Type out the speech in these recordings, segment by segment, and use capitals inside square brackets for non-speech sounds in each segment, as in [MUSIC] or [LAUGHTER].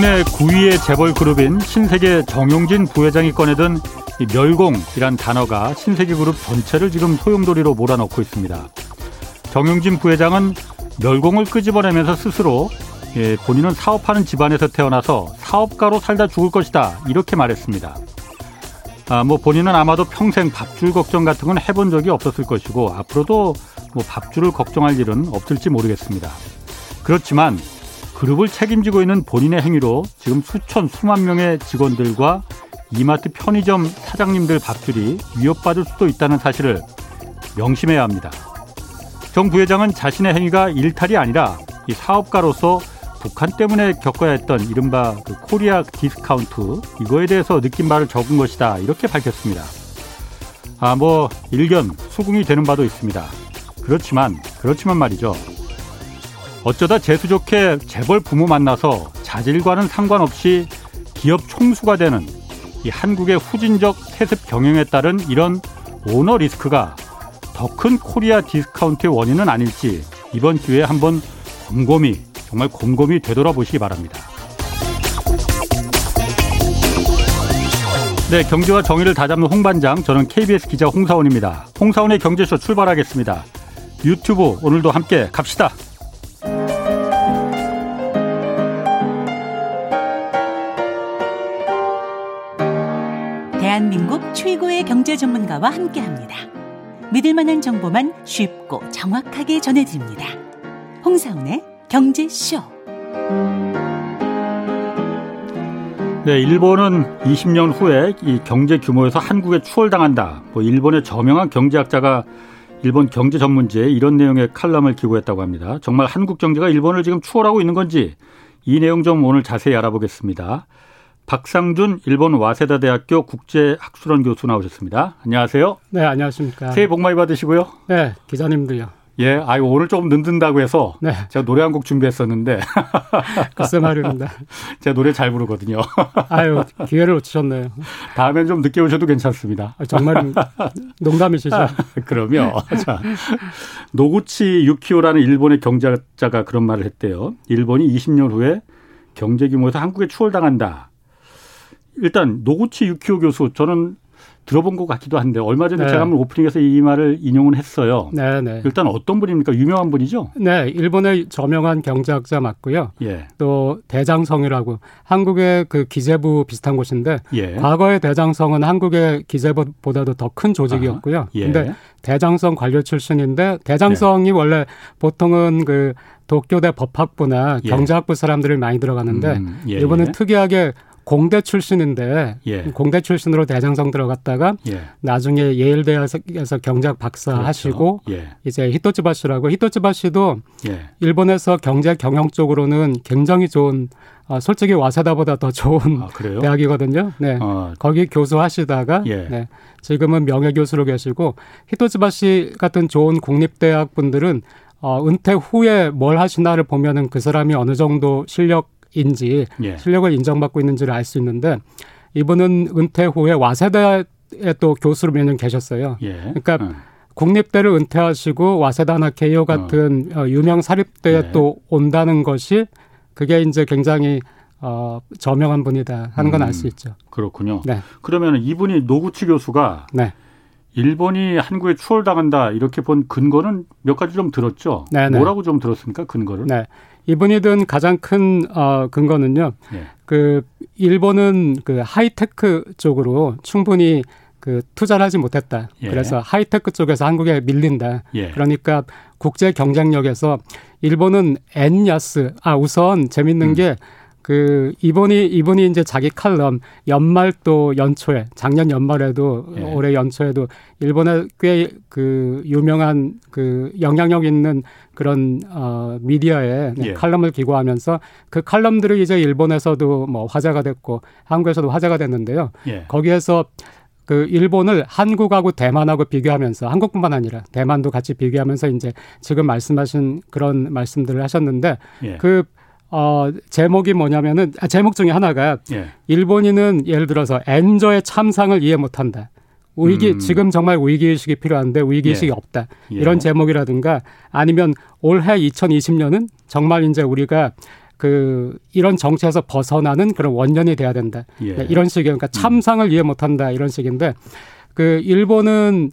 국내 9위의 재벌 그룹인 신세계 정용진 부회장이 꺼내든 멸공이란 단어가 신세계 그룹 전체를 지금 소용돌이로 몰아넣고 있습니다. 정용진 부회장은 멸공을 끄집어내면서 스스로 예, 본인은 사업하는 집안에서 태어나서 사업가로 살다 죽을 것이다 이렇게 말했습니다. 아, 뭐 본인은 아마도 평생 밥줄 걱정 같은 건 해본 적이 없었을 것이고 앞으로도 뭐 밥줄을 걱정할 일은 없을지 모르겠습니다. 그렇지만 그룹을 책임지고 있는 본인의 행위로 지금 수천 수만 명의 직원들과 이마트 편의점 사장님들 밥줄이 위협받을 수도 있다는 사실을 명심해야 합니다. 정 부회장은 자신의 행위가 일탈이 아니라 이 사업가로서 북한 때문에 겪어야 했던 이른바 그 코리아 디스카운트 이거에 대해서 느낀 바를 적은 것이다 이렇게 밝혔습니다. 아 뭐 일견 수긍이 되는 바도 있습니다. 그렇지만 그렇지만 말이죠. 어쩌다 재수 좋게 재벌 부모 만나서 자질과는 상관없이 기업 총수가 되는 이 한국의 후진적 세습 경영에 따른 이런 오너 리스크가 더 큰 코리아 디스카운트의 원인은 아닐지 이번 기회에 한번 곰곰이 정말 곰곰이 되돌아보시기 바랍니다. 네, 경제와 정의를 다잡는 홍반장, 저는 KBS 기자 홍사훈입니다. 홍사훈의 경제쇼 출발하겠습니다. 유튜브 오늘도 함께 갑시다. 최고의 경제 전문가와 함께 합니다. 믿을 만한 정보만 쉽고 정확하게 전해드립니다. 홍사원의 경제쇼. 네, 일본은 20년 후에 이 경제 규모에서 한국에 추월당한다. 뭐 일본의 저명한 경제학자가 일본 경제 전문지에 이런 내용의 칼럼을 기고했다고 합니다. 정말 한국 경제가 일본을 지금 추월하고 있는 건지 이 내용 좀 오늘 자세히 알아보겠습니다. 박상준 일본 와세다 대학교 국제학술원 교수 나오셨습니다. 안녕하세요. 네, 안녕하십니까. 새해 복 많이 받으시고요. 네, 기자님도요. 예, 아유 오늘 조금 늦는다고 해서 네. 제가 노래 한 곡 준비했었는데 [LAUGHS] 글쎄 말입니다. [LAUGHS] 제가 노래 잘 부르거든요. [LAUGHS] 아유 기회를 놓치셨네요. 다음엔 좀 늦게 오셔도 괜찮습니다. 아, 정말 농담이시죠? 아, 그러면 자 노구치 유키오라는 일본의 경제학자가 그런 말을 했대요. 일본이 20년 후에 경제 규모에서 한국에 추월당한다. 일단 노구치 유키오 교수 저는 들어본 것 같기도 한데 얼마 전에 네. 제가 한번 오프닝에서 이 말을 인용을 했어요. 네, 네. 일단 어떤 분입니까? 유명한 분이죠? 네, 일본의 저명한 경제학자 맞고요. 예. 또 대장성이라고 한국의 그 기재부 비슷한 곳인데 예. 과거의 대장성은 한국의 기재부보다도 더 큰 조직이었고요. 예. 근데 대장성 관료 출신인데 대장성이 네. 원래 보통은 그 도쿄대 법학부나 예. 경제학부 사람들이 많이 들어가는데 음, 예. 이번은 특이하게 공대 출신인데 예. 공대 출신으로 대장성 들어갔다가 예. 나중에 예일대에서 경제학 박사 그렇죠. 하시고 예. 이제 히토츠바시라고 히토츠바시도 예. 일본에서 경제 경영 쪽으로는 굉장히 좋은 어, 솔직히 와사다보다 더 좋은 아, 대학이거든요. 네. 어. 거기 교수하시다가 예. 네. 지금은 명예 교수로 계시고 히토츠바시 같은 좋은 국립대학 분들은 어, 은퇴 후에 뭘 하시나를 보면은 그 사람이 어느 정도 실력 인지 예. 실력을 인정받고 있는지를 알 수 있는데 이분은 은퇴 후에 와세다에 또 교수로 몇 년 계셨어요. 예. 그러니까 음. 국립대를 은퇴하시고 와세다 나 케이오 같은 어. 어 유명 사립대에 네. 또 온다는 것이 그게 이제 굉장히 어, 저명한 분이다 하는 건 알수 음, 있죠. 그렇군요. 네. 그러면 이분이 노구치 교수가 네. 일본이 한국에 추월당한다 이렇게 본 근거는 몇 가지 좀 들었죠. 네네. 네. 뭐라고 좀 들었습니까? 근거를? 네. 이분이 든 가장 큰 어, 근거는요. 예. 그 일본은 그 하이테크 쪽으로 충분히 그 투자를 하지 못했다. 예. 그래서 하이테크 쪽에서 한국에 밀린다. 예. 그러니까 국제 경쟁력에서 일본은 円安 아 우선 재밌는 음. 게 그 이분이 이분이 이제 자기 칼럼 연말 또 연초에 작년 연말에도 예. 올해 연초에도 일본의 꽤 그 유명한 그 영향력 있는 그런 어 미디어에 예. 칼럼을 기고하면서 그 칼럼들이 이제 일본에서도 뭐 화제가 됐고 한국에서도 화제가 됐는데요. 예. 거기에서 그 일본을 한국하고 대만하고 비교하면서 한국뿐만 아니라 대만도 같이 비교하면서 이제 지금 말씀하신 그런 말씀들을 하셨는데 예. 그 어, 제목이 뭐냐면은, 아, 제목 중에 하나가, 예. 일본인은 예를 들어서 엔저의 참상을 이해 못 한다. 위기, 음. 지금 정말 위기 의식이 필요한데 위기 의식이 예. 없다. 예. 이런 제목이라든가 아니면 올해 2020년은 정말 이제 우리가 그 이런 정치에서 벗어나는 그런 원년이 돼야 된다. 예. 네, 이런 식의 그러니까 참상을 음. 이해 못한다 이런 식인데 그 일본은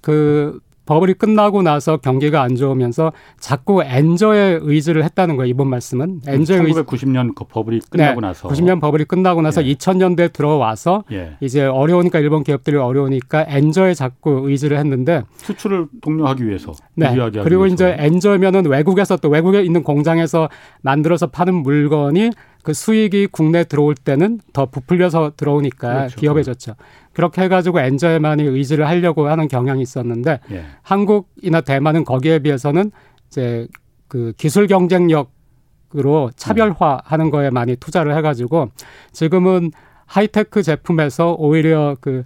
그 버블이 끝나고 나서 경기가 안 좋으면서 자꾸 엔저에 의지를 했다는 거예요. 이번 말씀은 엔저에 1990년 그 버블이 끝나고 네, 나서 90년 버블이 끝나고 나서 예. 2000년대 들어와서 예. 이제 어려우니까 일본 기업들이 어려우니까 엔저에 자꾸 의지를 했는데 수출을 독려하기 위해서 네. 그리고 위해서. 이제 엔저면은 외국에서 또 외국에 있는 공장에서 만들어서 파는 물건이 그 수익이 국내 들어올 때는 더 부풀려서 들어오니까 그렇죠. 기업에 좋죠. 그렇게 해가지고 엔저에만이 의지를 하려고 하는 경향이 있었는데 예. 한국이나 대만은 거기에 비해서는 이제 그 기술 경쟁력으로 차별화하는 거에 많이 투자를 해가지고 지금은 하이테크 제품에서 오히려 그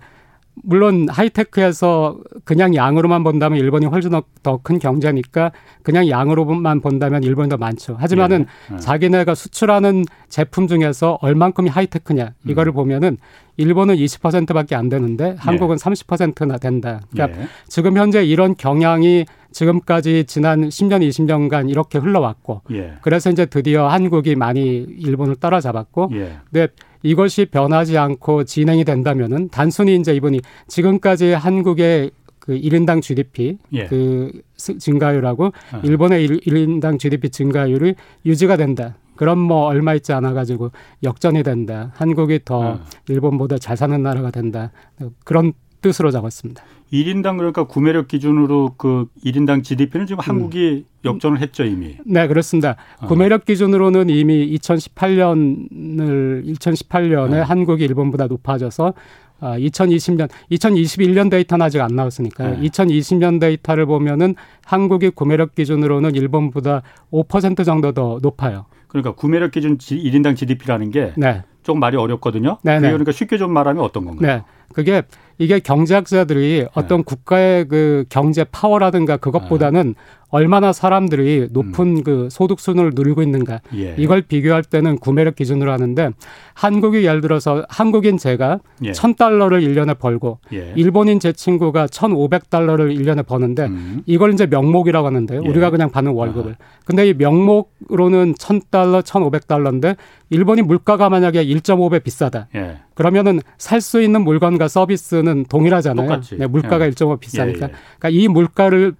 물론 하이테크에서 그냥 양으로만 본다면 일본이 훨씬 더 큰 경제니까 그냥 양으로만 본다면 일본이 더 많죠. 하지만은 예. 예. 자기네가 수출하는 제품 중에서 얼만큼이 하이테크냐 이거를 음. 보면은 일본은 20%밖에 안 되는데 한국은 예. 30%나 된다. 그러니까 예. 지금 현재 이런 경향이 지금까지 지난 10년, 20년간 이렇게 흘러왔고 예. 그래서 이제 드디어 한국이 많이 일본을 따라잡았고 예. 근데 이것이 변하지 않고 진행이 된다면은 단순히 이제 이분이 지금까지 한국의 그 1인당 GDP 예. 그 증가율하고 어. 일본의 1인당 GDP 증가율이 유지가 된다. 그럼 뭐 얼마 있지 않아 가지고 역전이 된다. 한국이 더 어. 일본보다 잘 사는 나라가 된다. 그런 뜻으로 적었습니다. 1인당 그러니까 구매력 기준으로 그 1인당 GDP는 지금 한국이 음. 역전을 했죠 이미. 네 그렇습니다. 어. 구매력 기준으로는 이미 2018년을 2018년에 어. 한국이 일본보다 높아져서 아, 2020년, 2021년 데이터는 아직 안 나왔으니까요. 네. 2020년 데이터를 보면은 한국이 구매력 기준으로는 일본보다 5% 정도 더 높아요. 그러니까 구매력 기준 1인당 GDP라는 게 네. 좀 말이 어렵거든요. 네, 네. 그러니까 쉽게 좀 말하면 어떤 건가요? 네. 그게 이게 경제학자들이 어떤 네. 국가의 그 경제 파워라든가 그것보다는 아. 얼마나 사람들이 높은 음. 그 소득 수준을 누리고 있는가 예. 이걸 비교할 때는 구매력 기준으로 하는데 한국이 예를 들어서 한국인 제가 예. 1000달러를 1년에 벌고 예. 일본인 제 친구가 1,500달러를 1년에 버는데 음. 이걸 이제 명목이라고 하는데요. 예. 우리가 그냥 받는 월급을. 아하. 근데 이 명목으로는 1,000달러, 1,500달러인데 일본이 물가가 만약에 1.5배 비싸다. 예. 그러면은 살 수 있는 물건과 서비스는 동일하잖아요. 네, 물가가 예. 1.5 비싸니까. 예, 예. 그러니까 이 물가를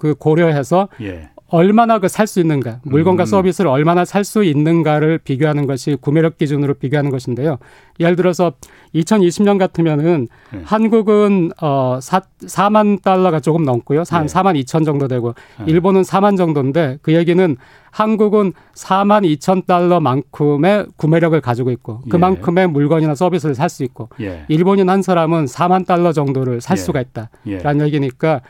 그 고려해서 예. 얼마나 그 살 수 있는가 물건과 음. 서비스를 얼마나 살 수 있는가를 비교하는 것이 구매력 기준으로 비교하는 것인데요. 예를 들어서 2020년 같으면은 네. 한국은 어 4, 4만 달러가 조금 넘고요. 한 네. 4만 2천 정도 되고 네. 일본은 4만 정도인데 그 얘기는 한국은 4만 2천 달러만큼의 구매력을 가지고 있고 예. 그만큼의 예. 물건이나 서비스를 살 수 있고 예. 일본인 한 사람은 4만 달러 정도를 살 예. 수가 있다라는 예. 얘기니까 어,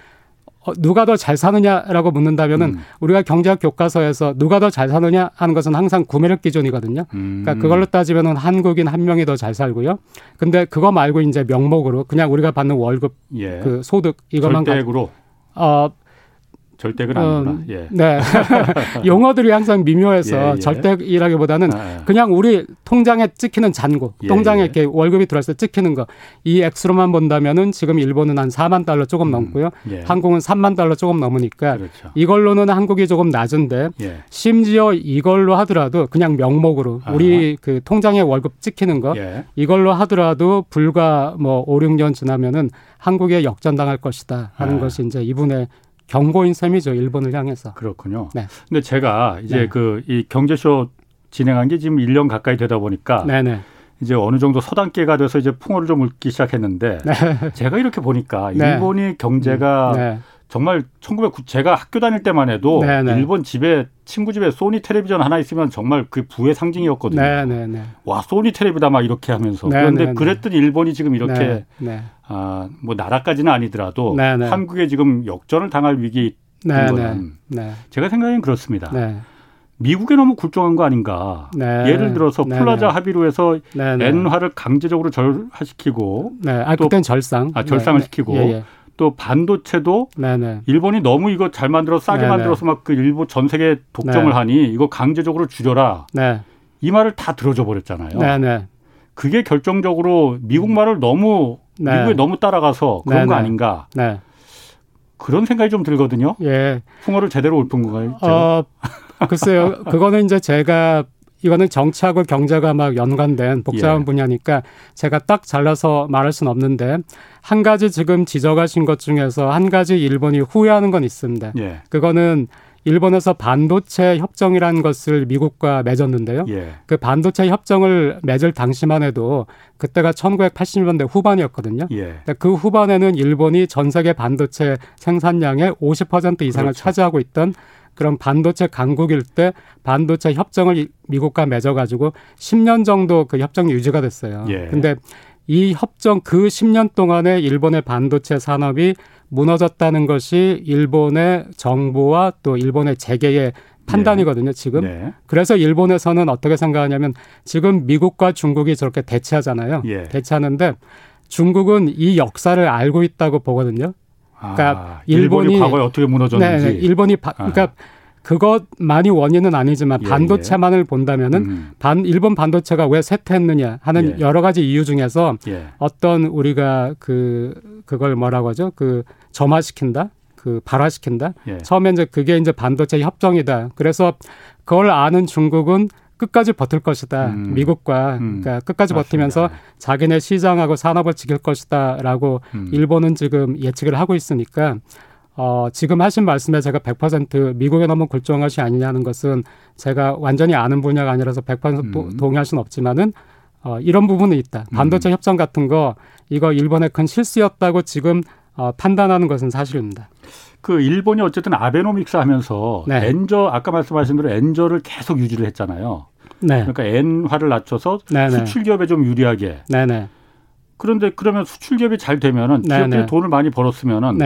누가 더 잘 사느냐라고 묻는다면은 음. 우리가 경제학 교과서에서 누가 더 잘 사느냐 하는 것은 항상 구매력 기준이거든요. 음. 그러니까 그걸로 따지면은 한국인 한 명이 더 잘 살고요. 근데 그거 말고 이제 명목으로 그냥 우리가 받는 월급 예. 그 소득 이것만 절대액으로 어 절대는 아니구나. 음, 예. 네. [LAUGHS] 용어들이 항상 미묘해서 예, 예. 절대이라기보다는 아, 예. 그냥 우리 통장에 찍히는 잔고, 예, 통장에 예. 이렇게 월급이 들어왔을 때 찍히는 거. 이 액수로만 본다면은 지금 일본은 한 4만 달러 조금 음, 넘고요. 한국은 3만 달러 조금 넘으니까 그렇죠. 이걸로는 한국이 조금 낮은데 심지어 이걸로 하더라도 그냥 명목으로 아하. 우리 그 통장에 월급 찍히는 거 이걸로 하더라도 불과 뭐 5, 6년 지나면은 한국에 역전당할 것이다 하는 아. 것이 이제 이분의 경고인 셈이죠. 일본을 향해서. 그렇군요. 네. 근데 제가 이제 네. 그이 경제쇼 진행한 게 지금 1년 가까이 되다 보니까 네네. 이제 어느 정도 서당계가 돼서 이제 풍어를 좀 읊기 시작했는데 [LAUGHS] 네. 제가 이렇게 보니까 네. 일본이 경제가 음. 네. 정말 1909 제가 학교 다닐 때만 해도 네네. 일본 집에 친구 집에 소니 텔레비전 하나 있으면 정말 그 부의 상징이었거든요. 네네네. 와 소니 텔레비다 막 이렇게 하면서 네네네. 그런데 그랬더니 일본이 지금 이렇게 아 뭐 나라까지는 아니더라도 네네. 한국에 지금 역전을 당할 위기 거는 네. 제가 생각엔 그렇습니다. 네. 미국에 너무 굴종한 거 아닌가. 네. 예를 들어서 플라자 합의로 해서 엔화를 강제적으로 절하시키고 네. 아, 또 그땐 절상. 아, 절상을 시키고 예, 예. 또 반도체도. 일본이 너무 이거 잘 만들어 싸게. 만들어서 막 그 일본 전 세계 독점을 네. 하니 이거 강제적으로 줄여라. 네. 이 말을 다 들어줘 버렸잖아요. 그게 결정적으로 미국 말을 너무 네. 미국에 너무 따라가서 그런 네네. 거 아닌가. 네. 그런 생각이 좀 들거든요. 예. 풍어를 제대로 읊은 건가요? 어, 글쎄요. 그거는 이제 제가 이거는 정치하고 경제가 막 연관된 복잡한 예. 분야니까 제가 딱 잘라서 말할 수는 없는데 한 가지 지금 지적하신 것 중에서 한 가지 일본이 후회하는 건 있습니다. 예. 그거는 일본에서 반도체 협정이라는 것을 미국과 맺었는데요. 예. 그 반도체 협정을 맺을 당시만 해도 그때가 1980년대 후반이었거든요. 예. 그 후반에는 일본이 전 세계 반도체 생산량의 50% 이상을 그렇죠. 차지하고 있던 그런 반도체 강국일 때 반도체 협정을 미국과 맺어가지고 10년 정도 그 협정이 유지가 됐어요. 예. 근데 이 협정 그 10년 동안에 일본의 반도체 산업이 무너졌다는 것이 일본의 정부와 또 일본의 재계의 판단이거든요, 지금. 네. 그래서 일본에서는 어떻게 생각하냐면 지금 미국과 중국이 저렇게 대치하잖아요. 예. 대치하는데 중국은 이 역사를 알고 있다고 보거든요. 그러니까 아, 일본이, 일본이, 과거에 어떻게 무너졌는지. 네, 네. 일본이 바, 그러니까 아. 그것만이 원인은 아니지만 예, 반도체만을 예. 본다면은 음. 반 일본 반도체가 왜 쇠퇴했느냐 하는 예. 여러 가지 이유 중에서 예. 어떤 우리가 그 그걸 뭐라고 하죠? 그 점화시킨다. 그 발화시킨다. 예. 처음에 이제 그게 이제 반도체 협정이다. 그래서 그걸 아는 중국은 끝까지 버틸 것이다. 음. 미국과 음. 그러니까 끝까지 맞습니다. 버티면서 자기네 시장하고 산업을 지킬 것이다라고 음. 일본은 지금 예측을 하고 있으니까 어, 지금 하신 말씀에 제가 100% 미국에 너무 굴종한 것이 아니냐는 것은 제가 완전히 아는 분야가 아니라서 100% 음. 동의할 수는 없지만은 어, 이런 부분은 있다. 반도체 음. 협정 같은 거 이거 일본의 큰 실수였다고 지금 어, 판단하는 것은 사실입니다. 그 일본이 어쨌든 아베노믹스 하면서 네. 엔저 아까 말씀하신 대로 엔저를 계속 유지를 했잖아요. 네. 그러니까 엔화를 낮춰서 네네. 네. 수출 기업에 좀 유리하게. 네네. 네. 그런데 그러면 수출 기업이 잘 되면은 네, 기업들이 네네. 돈을 많이 벌었으면은.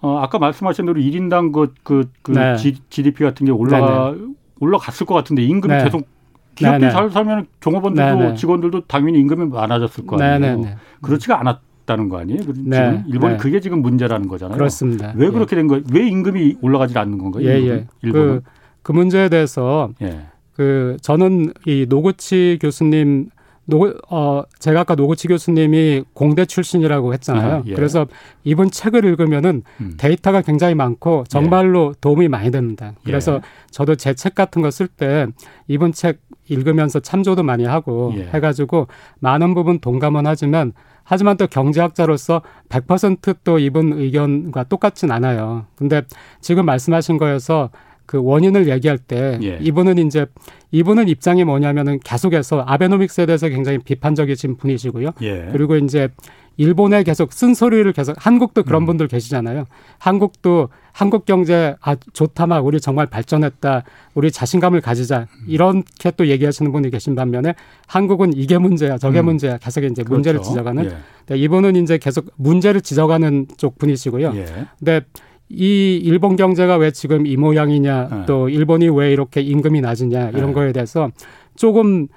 어, 아까 말씀하신 대로 1인당 그, 그, 그 네. GDP 같은 게 올라, 네네. 올라갔을 것 같은데 임금이 네. 계속 기업들이 네네. 잘 살면 종업원들도 네네. 직원들도 당연히 임금이 많아졌을 거 아니에요. 네네. 그렇지가 않았다는 거 아니에요? 네. 지금 일본이 네. 그게 지금 문제라는 거잖아요. 그렇습니다. 왜 그렇게 된 거예요? 왜 임금이 올라가지 않는 건가요? 예, 예. 그, 그 문제에 대해서 예. 그 저는 이 노구치 교수님 노, 어, 제가 아까 노구치 교수님이 공대 출신이라고 했잖아요. 아, 예. 그래서 이분 책을 읽으면은 음. 데이터가 굉장히 많고 정말로 예. 도움이 많이 됩니다. 그래서 예. 저도 제 책 같은 거 쓸 때 이분 책 읽으면서 참조도 많이 하고 예. 해가지고 많은 부분 동감은 하지만 하지만 또 경제학자로서 100%또 이분 의견과 똑같진 않아요. 근데 지금 말씀하신 거에서 그 원인을 얘기할 때 예. 이분은 이제 이분은 입장이 뭐냐면은 계속해서 아베노믹스에 대해서 굉장히 비판적이신 분이시고요. 예. 그리고 이제 일본에 계속 쓴소리를 계속 한국도 그런 음. 분들 계시잖아요. 한국도 한국 경제 아 좋다 막 우리 정말 발전했다. 우리 자신감을 가지자. 음. 이렇게 또 얘기하시는 분이 계신 반면에 한국은 이게 문제야. 저게 음. 문제야. 계속 이제 그렇죠. 문제를 지적하는. 예. 이분은 이제 계속 문제를 지적하는 쪽 분이시고요. 예. 근데 이 일본 경제가 왜 지금 이 모양이냐, 네. 또 일본이 왜 이렇게 임금이 낮으냐 이런 네. 거에 대해서 조금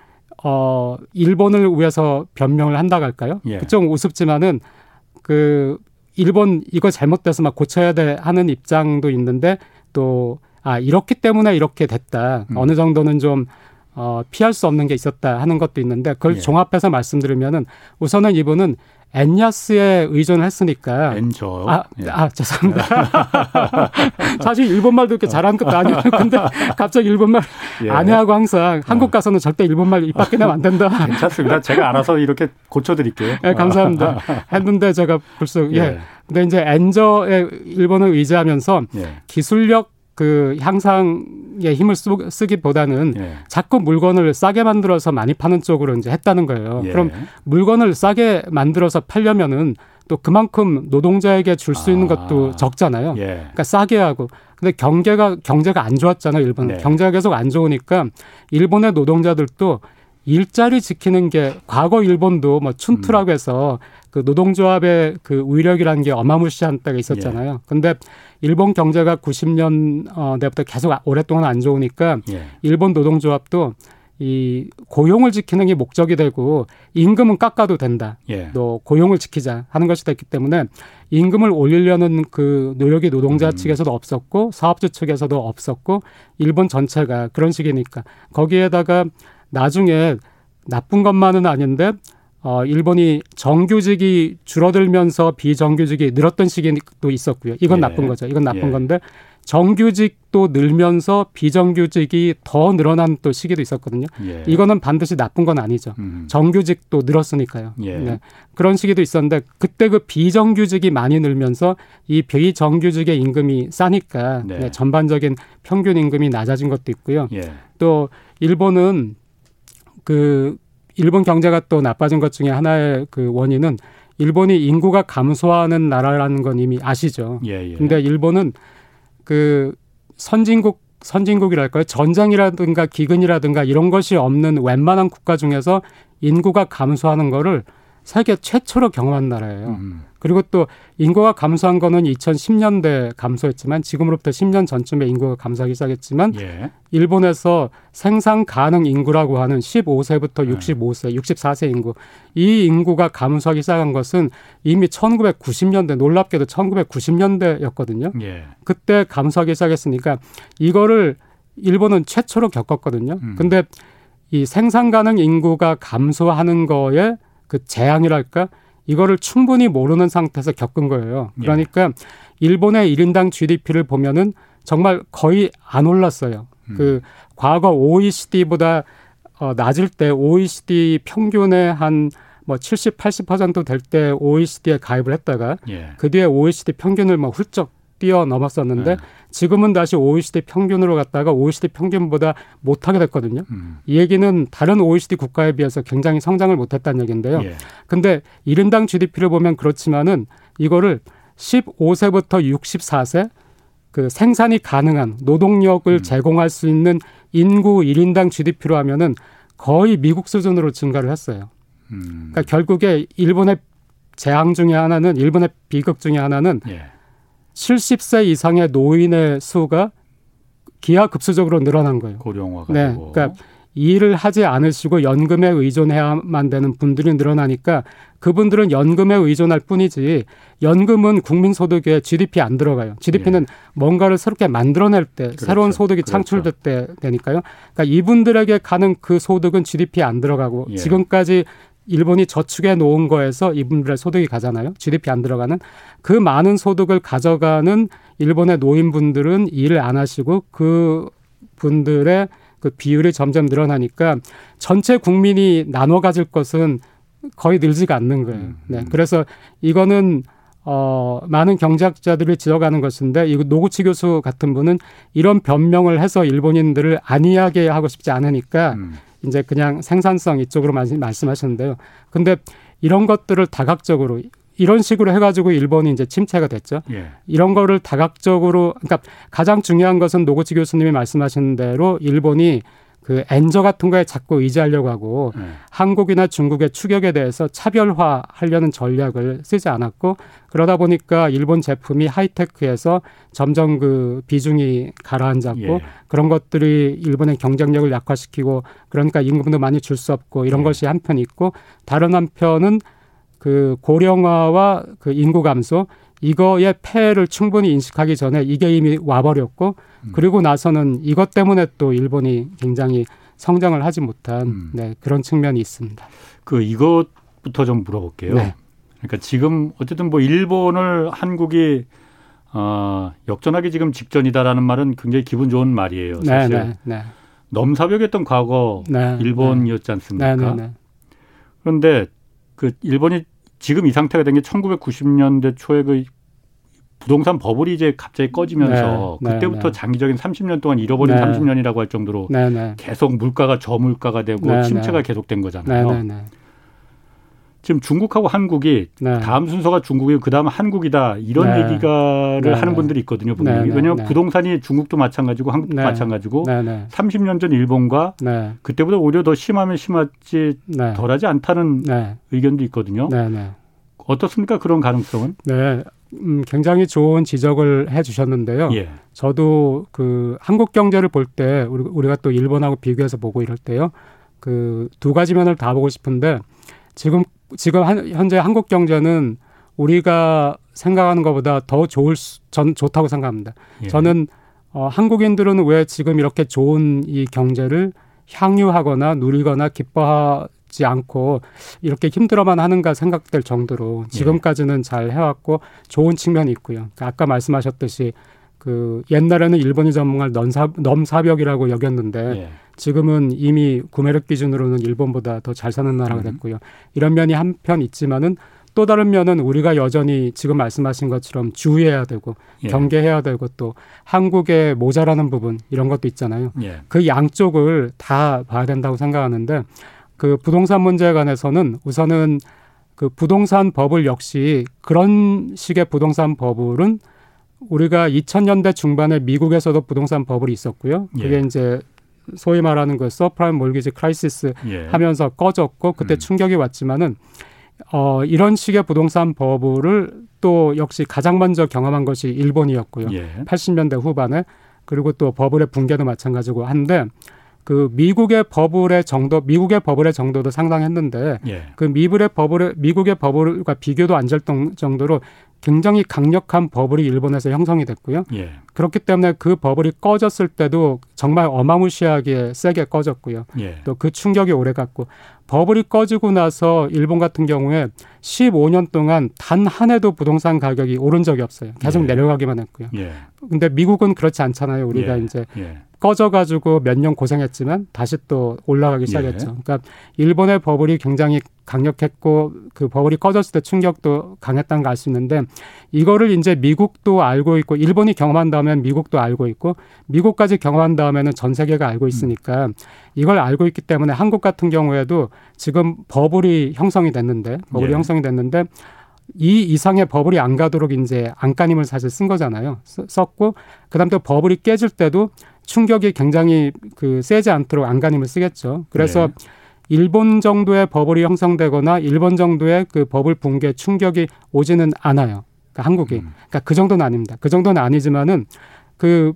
어 일본을 위해서 변명을 한다고 할까요? 예. 좀 우습지만은 그 일본 이거 잘못돼서 막 고쳐야 돼 하는 입장도 있는데 또 아 이렇기 때문에 이렇게 됐다. 음. 어느 정도는 좀 어, 피할 수 없는 게 있었다 하는 것도 있는데 그걸 예. 종합해서 말씀드리면은 우선은 이분은 엔야스에 의존을 했으니까. 엔저. 아, 예. 아 죄송합니다. [LAUGHS] 사실 일본말도 이렇게 잘하는 것도 아니고 [LAUGHS] 근데 갑자기 일본말 예. 아내하고 항상 한국 어. 가서는 절대 일본말 입 밖에 내면 안 된다. [LAUGHS] 괜찮습니다. 제가 알아서 이렇게 고쳐드릴게요. 예, 감사합니다. 했는데 제가 벌써 예. 예. 근데 이제 엔저의 일본을 의지하면서 예. 기술력 그 향상에 힘을 쓰, 기보다는 예. 자꾸 물건을 싸게 만들어서 많이 파는 쪽으로 이제 했다는 거예요. 예. 그럼 물건을 싸게 만들어서 팔려면은 또 그만큼 노동자에게 줄수 있는 아. 것도 적잖아요. 예. 그러니까 싸게 하고. 근데 경제가 경제가 안 좋았잖아요, 일본. 네. 경제가 계속 안 좋으니까 일본의 노동자들도 일자리 지키는 게 과거 일본도 뭐 춘투라고 음. 해서 그 노동조합의 그 위력이라는 게 어마무시한 때가 있었잖아요. 예. 근데 일본 경제가 90년 어 대부터 계속 오랫동안 안 좋으니까 예. 일본 노동조합도 이 고용을 지키는 게 목적이 되고 임금은 깎아도 된다. 예. 또 고용을 지키자 하는 것이 됐기 때문에 임금을 올리려는 그 노력이 노동자 음. 측에서도 없었고 사업주 측에서도 없었고 일본 전체가 그런 식이니까 거기에다가 나중에 나쁜 것만은 아닌데 어, 일본이 정규직이 줄어들면서 비정규직이 늘었던 시기도 있었고요. 이건 예. 나쁜 거죠. 이건 나쁜 예. 건데 정규직도 늘면서 비정규직이 더 늘어난 또 시기도 있었거든요. 예. 이거는 반드시 나쁜 건 아니죠. 음. 정규직도 늘었으니까요. 예. 네. 그런 시기도 있었는데 그때 그 비정규직이 많이 늘면서 이 비정규직의 임금이 싸니까 네. 네, 전반적인 평균 임금이 낮아진 것도 있고요. 예. 또 일본은 그 일본 경제가 또 나빠진 것 중에 하나의 그 원인은 일본이 인구가 감소하는 나라라는 건 이미 아시죠. 예, 예. 근데 일본은 그 선진국 선진국이랄까요? 전쟁이라든가 기근이라든가 이런 것이 없는 웬만한 국가 중에서 인구가 감소하는 거를 세계 최초로 경험한 나라예요. 음. 그리고 또 인구가 감소한 거는 2010년대 감소했지만 지금으로부터 10년 전쯤에 인구가 감소하기 시작했지만 예. 일본에서 생산 가능 인구라고 하는 15세부터 65세, 64세 인구 이 인구가 감소하기 시작한 것은 이미 1990년대 놀랍게도 1990년대였거든요. 예. 그때 감소하기 시작했으니까 이거를 일본은 최초로 겪었거든요. 음. 근데 이 생산 가능 인구가 감소하는 거에 그 재앙이랄까 이거를 충분히 모르는 상태에서 겪은 거예요. 예. 그러니까 예. 일본의 1인당 GDP를 보면은 정말 거의 안 올랐어요. 음. 그 과거 OECD보다 어, 낮을 때 OECD 평균의 한 뭐 70, 80%될 때 OECD에 가입을 했다가 예. 그 뒤에 OECD 평균을 뭐 훌쩍 뛰어넘었었는데 네. 지금은 다시 OECD 평균으로 갔다가 OECD 평균보다 못하게 됐거든요. 음. 이 얘기는 다른 OECD 국가에 비해서 굉장히 성장을 못했다는 얘기인데요. 예. 근데 1인당 GDP를 보면 그렇지만은 이거를 15세부터 64세 그 생산이 가능한 노동력을 음. 제공할 수 있는 인구 1인당 GDP로 하면은 거의 미국 수준으로 증가를 했어요. 음. 그러니까 결국에 일본의 재앙 중에 하나는 일본의 비극 중에 하나는 예. 70세 이상의 노인의 수가 기하급수적으로 늘어난 거예요. 고령화가 네, 되고. 그러니까 일을 하지 않으시고 연금에 의존해야만 되는 분들이 늘어나니까 그분들은 연금에 의존할 뿐이지 연금은 국민소득에 GDP 안 들어가요. GDP는 예. 뭔가를 새롭게 만들어낼 때 그렇죠. 새로운 소득이 그렇죠. 창출될 때 되니까요. 그러니까 이분들에게 가는 그 소득은 GDP에 안 들어가고 예. 지금까지 일본이 저축해 놓은 거에서 이분들의 소득이 가잖아요. GDP 안 들어가는 그 많은 소득을 가져가는 일본의 노인분들은 일을 안 하시고 그 분들의 그 비율이 점점 늘어나니까 전체 국민이 나눠 가질 것은 거의 늘지가 않는 거예요. 음, 네. 음. 그래서 이거는 어, 많은 경제학자들이 지적하는 것인데, 이 노구치 교수 같은 분은 이런 변명을 해서 일본인들을 안이하게 하고 싶지 않으니까, 음. 이제 그냥 생산성 이쪽으로 말씀하셨는데요. 근데 이런 것들을 다각적으로 이런 식으로 해가지고 일본이 이제 침체가 됐죠. 예. 이런 거를 다각적으로 그러니까 가장 중요한 것은 노구치 교수님이 말씀하신 대로 일본이 그 엔저 같은 거에 자꾸 의지하려고 하고 네. 한국이나 중국의 추격에 대해서 차별화하려는 전략을 쓰지 않았고 그러다 보니까 일본 제품이 하이테크에서 점점 그 비중이 가라앉았고 예. 그런 것들이 일본의 경쟁력을 약화시키고 그러니까 임금도 많이 줄 수 없고 이런 예. 것이 한편 있고 다른 한편은 그 고령화와 그 인구 감소 이거의 폐해를 충분히 인식하기 전에 이게 이미 와버렸고 음. 그리고 나서는 이것 때문에 또 일본이 굉장히 성장을 하지 못한 음. 네, 그런 측면이 있습니다. 그 이것부터 좀 물어볼게요. 네. 그러니까 지금 어쨌든 뭐 일본을 한국이 어, 역전하기 지금 직전이다라는 말은 굉장히 기분 좋은 말이에요. 네, 사실 네, 네, 넘사벽이었던 과거 네, 일본이었지 않습니까? 그런데 그 일본이 지금 이 상태가 된 게 1990년대 초에 그 부동산 버블이 이제 갑자기 꺼지면서 네, 네 그때부터 네, 장기적인 30년 동안 잃어버린 네. 30년이라고 할 정도로 네, 네. 계속 물가가 저물가가 되고 침체가 계속된 거잖아요. 지금 중국하고 한국이 다음 순서가 중국이고 그다음 한국이다 이런 얘기가를 하는 분들이 있거든요. 분명히 왜냐하면 부동산이 중국도 마찬가지고 한국도 마찬가지고 30년 전 일본과 그때보다 오히려 더 심하면 심하지 덜하지 않다는 의견도 있거든요. 어떻습니까 그런 가능성은? 네. 음, 굉장히 좋은 지적을 해 주셨는데요. 예. 저도 그 한국 경제를 볼 때 우리, 우리가 또 일본하고 비교해서 보고 이럴 때요. 그 두 가지 면을 다 보고 싶은데 지금 지금 한, 현재 한국 경제는 우리가 생각하는 것보다 더 좋을 수, 전 좋다고 생각합니다. 예. 저는 어, 한국인들은 왜 지금 이렇게 좋은 이 경제를 향유하거나 누리거나 기뻐하 쉽지 않고 이렇게 힘들어만 하는가 생각될 정도로 지금까지는 예. 잘 해왔고 좋은 측면이 있고요. 아까 말씀하셨듯이 그 옛날에는 일본이 전문을 넘사, 넘사벽이라고 여겼는데 예. 지금은 이미 구매력 기준으로는 일본보다 더 잘 사는 나라가 음. 됐고요. 이런 면이 한편 있지만은 또 다른 면은 우리가 여전히 지금 말씀하신 것처럼 주의해야 되고 예. 경계해야 되고 또 한국의 모자라는 부분 이런 것도 있잖아요. 예. 그 양쪽을 다 봐야 된다고 생각하는데 그 부동산 문제에 관해서는 우선은 그 부동산 버블 역시 그런 식의 부동산 버블은 우리가 2000년대 중반에 미국에서도 부동산 버블이 있었고요. 그게 예. 이제 소위 말하는 그 subprime mortgage crisis 예. 하면서 꺼졌고 그때 음. 충격이 왔지만은 어, 이런 식의 부동산 버블을 또 역시 가장 먼저 경험한 것이 일본이었고요. 예. 80년대 후반에 그리고 또 버블의 붕괴도 마찬가지고 한데 그 미국의 버블의 정도, 미국의 버블의 정도도 상당했는데 예. 그 미국의 버블의 미국의 버블과 비교도 안 될 정도로 굉장히 강력한 버블이 일본에서 형성이 됐고요. 예. 그렇기 때문에 그 버블이 꺼졌을 때도 정말 어마무시하게 세게 꺼졌고요. 예. 또그 충격이 오래 갔고 버블이 꺼지고 나서 일본 같은 경우에 15년 동안 단 한 해도 부동산 가격이 오른 적이 없어요. 계속 예. 내려가기만 했고요. 예. 근데 미국은 그렇지 않잖아요. 우리가 예. 이제 예. 꺼져가지고 몇 년 고생했지만 다시 또 올라가기 예. 시작했죠. 그러니까 일본의 버블이 굉장히 강력했고 그 버블이 꺼졌을 때 충격도 강했다는 걸 알 수 있는데 이거를 이제 미국도 알고 있고 일본이 경험한 다음엔 미국도 알고 있고 미국까지 경험한 다음에는 전 세계가 알고 있으니까 이걸 알고 있기 때문에 한국 같은 경우에도 지금 버블이 형성이 됐는데 버블이 예. 형성이 됐는데 이 이상의 버블이 안 가도록 이제 안간힘을 사실 쓴 거잖아요. 썼고 그다음 또 버블이 깨질 때도 충격이 굉장히 그 세지 않도록 안간힘을 쓰겠죠. 그래서 네. 일본 정도의 버블이 형성되거나 일본 정도의 그 버블 붕괴 충격이 오지는 않아요. 그러니까 한국이. 음. 그러니까 그 정도는 아닙니다. 그 정도는 아니지만은 그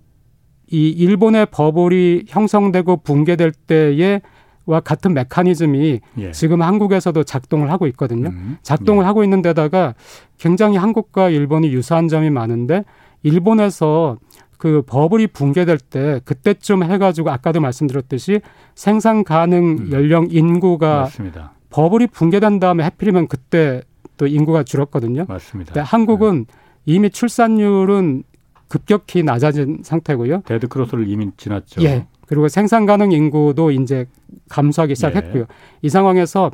이 일본의 버블이 형성되고 붕괴될 때에 와 같은 메커니즘이 예. 지금 한국에서도 작동을 하고 있거든요. 음. 작동을 예. 하고 있는 데다가 굉장히 한국과 일본이 유사한 점이 많은데 일본에서 그 버블이 붕괴될 때 그때쯤 해가지고 아까도 말씀드렸듯이 생산 가능 음. 연령 인구가 맞습니다. 버블이 붕괴된 다음에 해필이면 그때 또 인구가 줄었거든요. 맞습니다. 근데 한국은 네. 이미 출산율은 급격히 낮아진 상태고요. 데드 크로스를 이미 지났죠. 예. 그리고 생산 가능 인구도 이제 감소하기 시작했고요. 네. 이 상황에서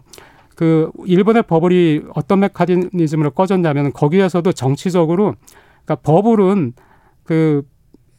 그 일본의 버블이 어떤 메커니즘으로 꺼졌냐면 거기에서도 정치적으로 그러니까 버블은 그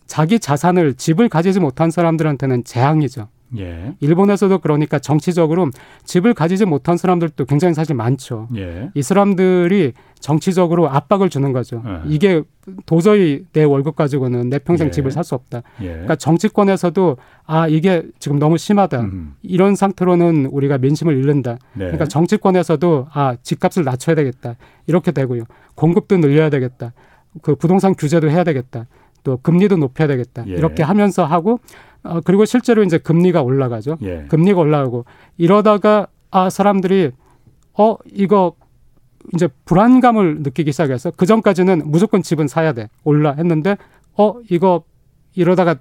자기 자산을 집을 가지지 못한 사람들한테는 재앙이죠. 예. 일본에서도 그러니까 정치적으로 집을 가지지 못한 사람들도 굉장히 사실 많죠. 예. 이 사람들이 정치적으로 압박을 주는 거죠. 예. 이게 도저히 내 월급 가지고는 내 평생 예. 집을 살 수 없다. 예. 그러니까 정치권에서도 아 이게 지금 너무 심하다. 음. 이런 상태로는 우리가 민심을 잃는다. 네. 그러니까 정치권에서도 아 집값을 낮춰야 되겠다. 이렇게 되고요. 공급도 늘려야 되겠다. 그 부동산 규제도 해야 되겠다. 또 금리도 높여야 되겠다. 예. 이렇게 하면서 하고 어, 그리고 실제로 이제 금리가 올라가죠. 예. 금리가 올라가고 이러다가 아 사람들이 어 이거 이제 불안감을 느끼기 시작해서 그 전까지는 무조건 집은 사야 돼 올라 했는데 어 이거 이러다가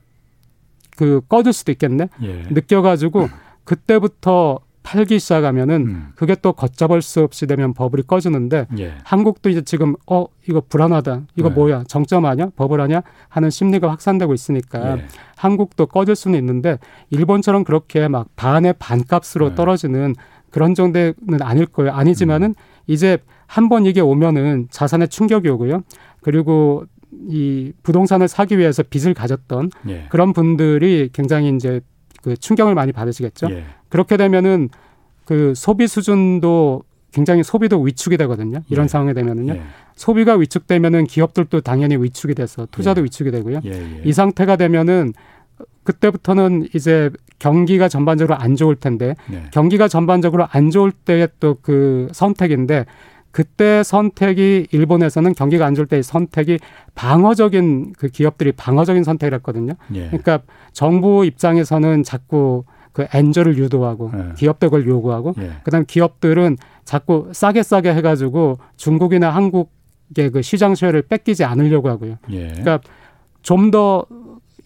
그 꺼질 수도 있겠네 예. 느껴가지고 [LAUGHS] 그때부터 팔기 시작하면은 음. 그게 또 걷잡을 수 없이 되면 버블이 꺼지는데 예. 한국도 이제 지금 어 이거 불안하다 이거 네. 뭐야 정점 아니야 버블 아니야 하는 심리가 확산되고 있으니까 예. 한국도 꺼질 수는 있는데 일본처럼 그렇게 막 반의 반값으로 네. 떨어지는 그런 정도는 아닐 거예요 아니지만은 음. 이제 한 번 이게 오면은 자산에 충격이 오고요 그리고 이 부동산을 사기 위해서 빚을 가졌던 예. 그런 분들이 굉장히 이제 그 충격을 많이 받으시겠죠. 예. 그렇게 되면은 그 소비 수준도 굉장히 소비도 위축이 되거든요. 이런 예. 상황이 되면은요. 예. 소비가 위축되면은 기업들도 당연히 위축이 돼서 투자도 예. 위축이 되고요. 예, 예. 이 상태가 되면은 그때부터는 이제 경기가 전반적으로 안 좋을 텐데 네. 경기가 전반적으로 안 좋을 때의 또 그 선택인데 그때 선택이 일본에서는 경기가 안 좋을 때의 선택이 방어적인 그 기업들이 방어적인 선택을 했거든요. 예. 그러니까 정부 입장에서는 자꾸 그 엔저를 유도하고 예. 기업들 걸 요구하고 예. 그다음 기업들은 자꾸 싸게 싸게 해가지고 중국이나 한국의 그 시장 수혜를 뺏기지 않으려고 하고요. 예. 그러니까 좀 더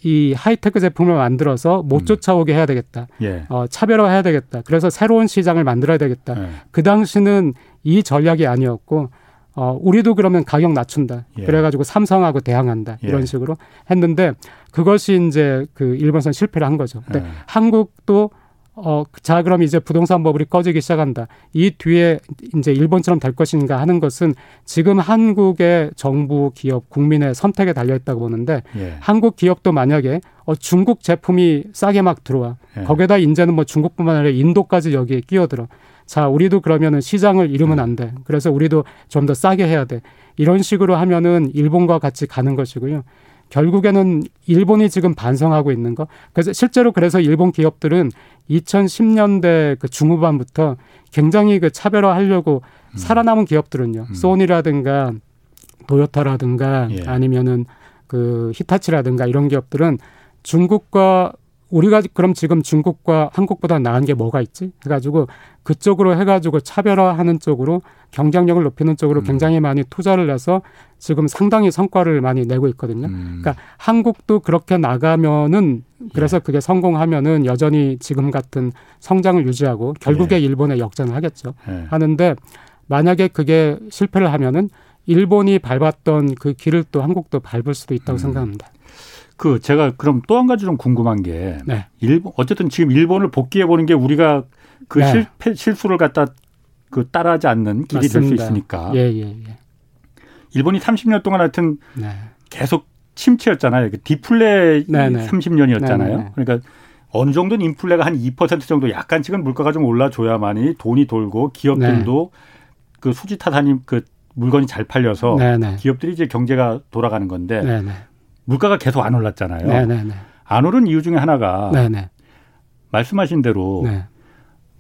이 하이테크 제품을 만들어서 못 음. 쫓아오게 해야 되겠다. 예. 어, 차별화해야 되겠다. 그래서 새로운 시장을 만들어야 되겠다. 예. 그 당시는 이 전략이 아니었고 어, 우리도 그러면 가격 낮춘다. 예. 그래가지고 삼성하고 대항한다. 이런 예. 식으로 했는데 그것이 이제 그 일본선 실패를 한 거죠. 근데 예. 한국도 어, 자, 그럼 이제 부동산 버블이 꺼지기 시작한다. 이 뒤에 이제 일본처럼 될 것인가 하는 것은 지금 한국의 정부, 기업, 국민의 선택에 달려있다고 보는데 예. 한국 기업도 만약에 어, 중국 제품이 싸게 막 들어와. 예. 거기에다 이제는 뭐 중국뿐만 아니라 인도까지 여기에 끼어들어. 자, 우리도 그러면은 시장을 잃으면 안 돼. 그래서 우리도 좀 더 싸게 해야 돼. 이런 식으로 하면은 일본과 같이 가는 것이고요. 결국에는 일본이 지금 반성하고 있는 거. 그래서 실제로 그래서 일본 기업들은 2010년대 그 중후반부터 굉장히 그 차별화하려고 음. 살아남은 기업들은요. 음. 소니라든가 도요타라든가 예. 아니면은 그 히타치라든가 이런 기업들은 중국과 우리가 그럼 지금 중국과 한국보다 나은 게 뭐가 있지? 해가지고 그쪽으로 해가지고 차별화하는 쪽으로 경쟁력을 높이는 쪽으로 음. 굉장히 많이 투자를 해서 지금 상당히 성과를 많이 내고 있거든요. 음. 그러니까 한국도 그렇게 나가면은 그래서 예. 그게 성공하면은 여전히 지금 같은 성장을 유지하고 결국에 예. 일본에 역전을 하겠죠. 예. 하는데 만약에 그게 실패를 하면은 일본이 밟았던 그 길을 또 한국도 밟을 수도 있다고 음. 생각합니다. 그 제가 그럼 또 한 가지 좀 궁금한 게 네. 일본 어쨌든 지금 일본을 복귀해 보는 게 우리가 그 네. 실패 실수를 갖다 그 따라하지 않는 길이 될 수 있으니까. 예, 예, 예. 일본이 30년 동안 하여튼 네. 계속 침체였잖아요. 그 디플레 네, 네. 30년이었잖아요. 그러니까 어느 정도는 인플레가 한 2% 정도 약간씩은 물가가 좀 올라줘야만이 돈이 돌고 기업들도 네. 그 수지 타산이 그 물건이 잘 팔려서. 기업들이 이제 경제가 돌아가는 건데. 물가가 계속 안 올랐잖아요. 네네네. 안 오른 이유 중에 하나가 네네. 말씀하신 대로 네.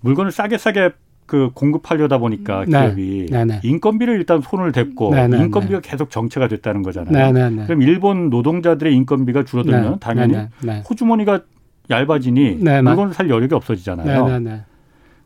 물건을 싸게 싸게 그 공급하려다 보니까 네. 기업이 네네. 인건비를 일단 손을 댔고 네네네. 인건비가 계속 정체가 됐다는 거잖아요. 그럼 일본 노동자들의 인건비가 줄어들면 네. 당연히 네네. 호주머니가 얇아지니 네네. 물건을 살 여력이 없어지잖아요.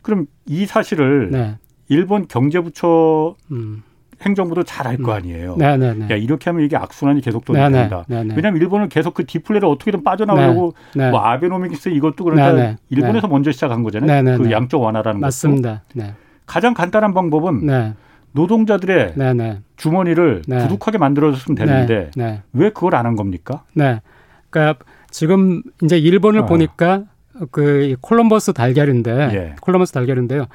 그럼 이 사실을 네. 일본 경제부처 음. 행정부도 잘 알거 음. 아니에요. 네 네 네. 야 이렇게 하면 이게 악순환이 계속 돌아간다. 왜냐하면 일본은 계속 그 디플레를 어떻게든 빠져나오려고 네. 뭐 아베노믹스 이것도 그러니까 네네. 일본에서 네. 먼저 시작한 거잖아요. 네네네. 그 양적 완화라는 맞습니다. 것도. 네. 가장 간단한 방법은 네. 노동자들의 네네. 주머니를 네. 부족하게 만들어줬으면 되는데 네. 왜 그걸 안 한 겁니까? 네. 그러니까 지금 이제 일본을 어. 보니까 그 콜럼버스 달걀인데 예. 콜럼버스 달걀인데요.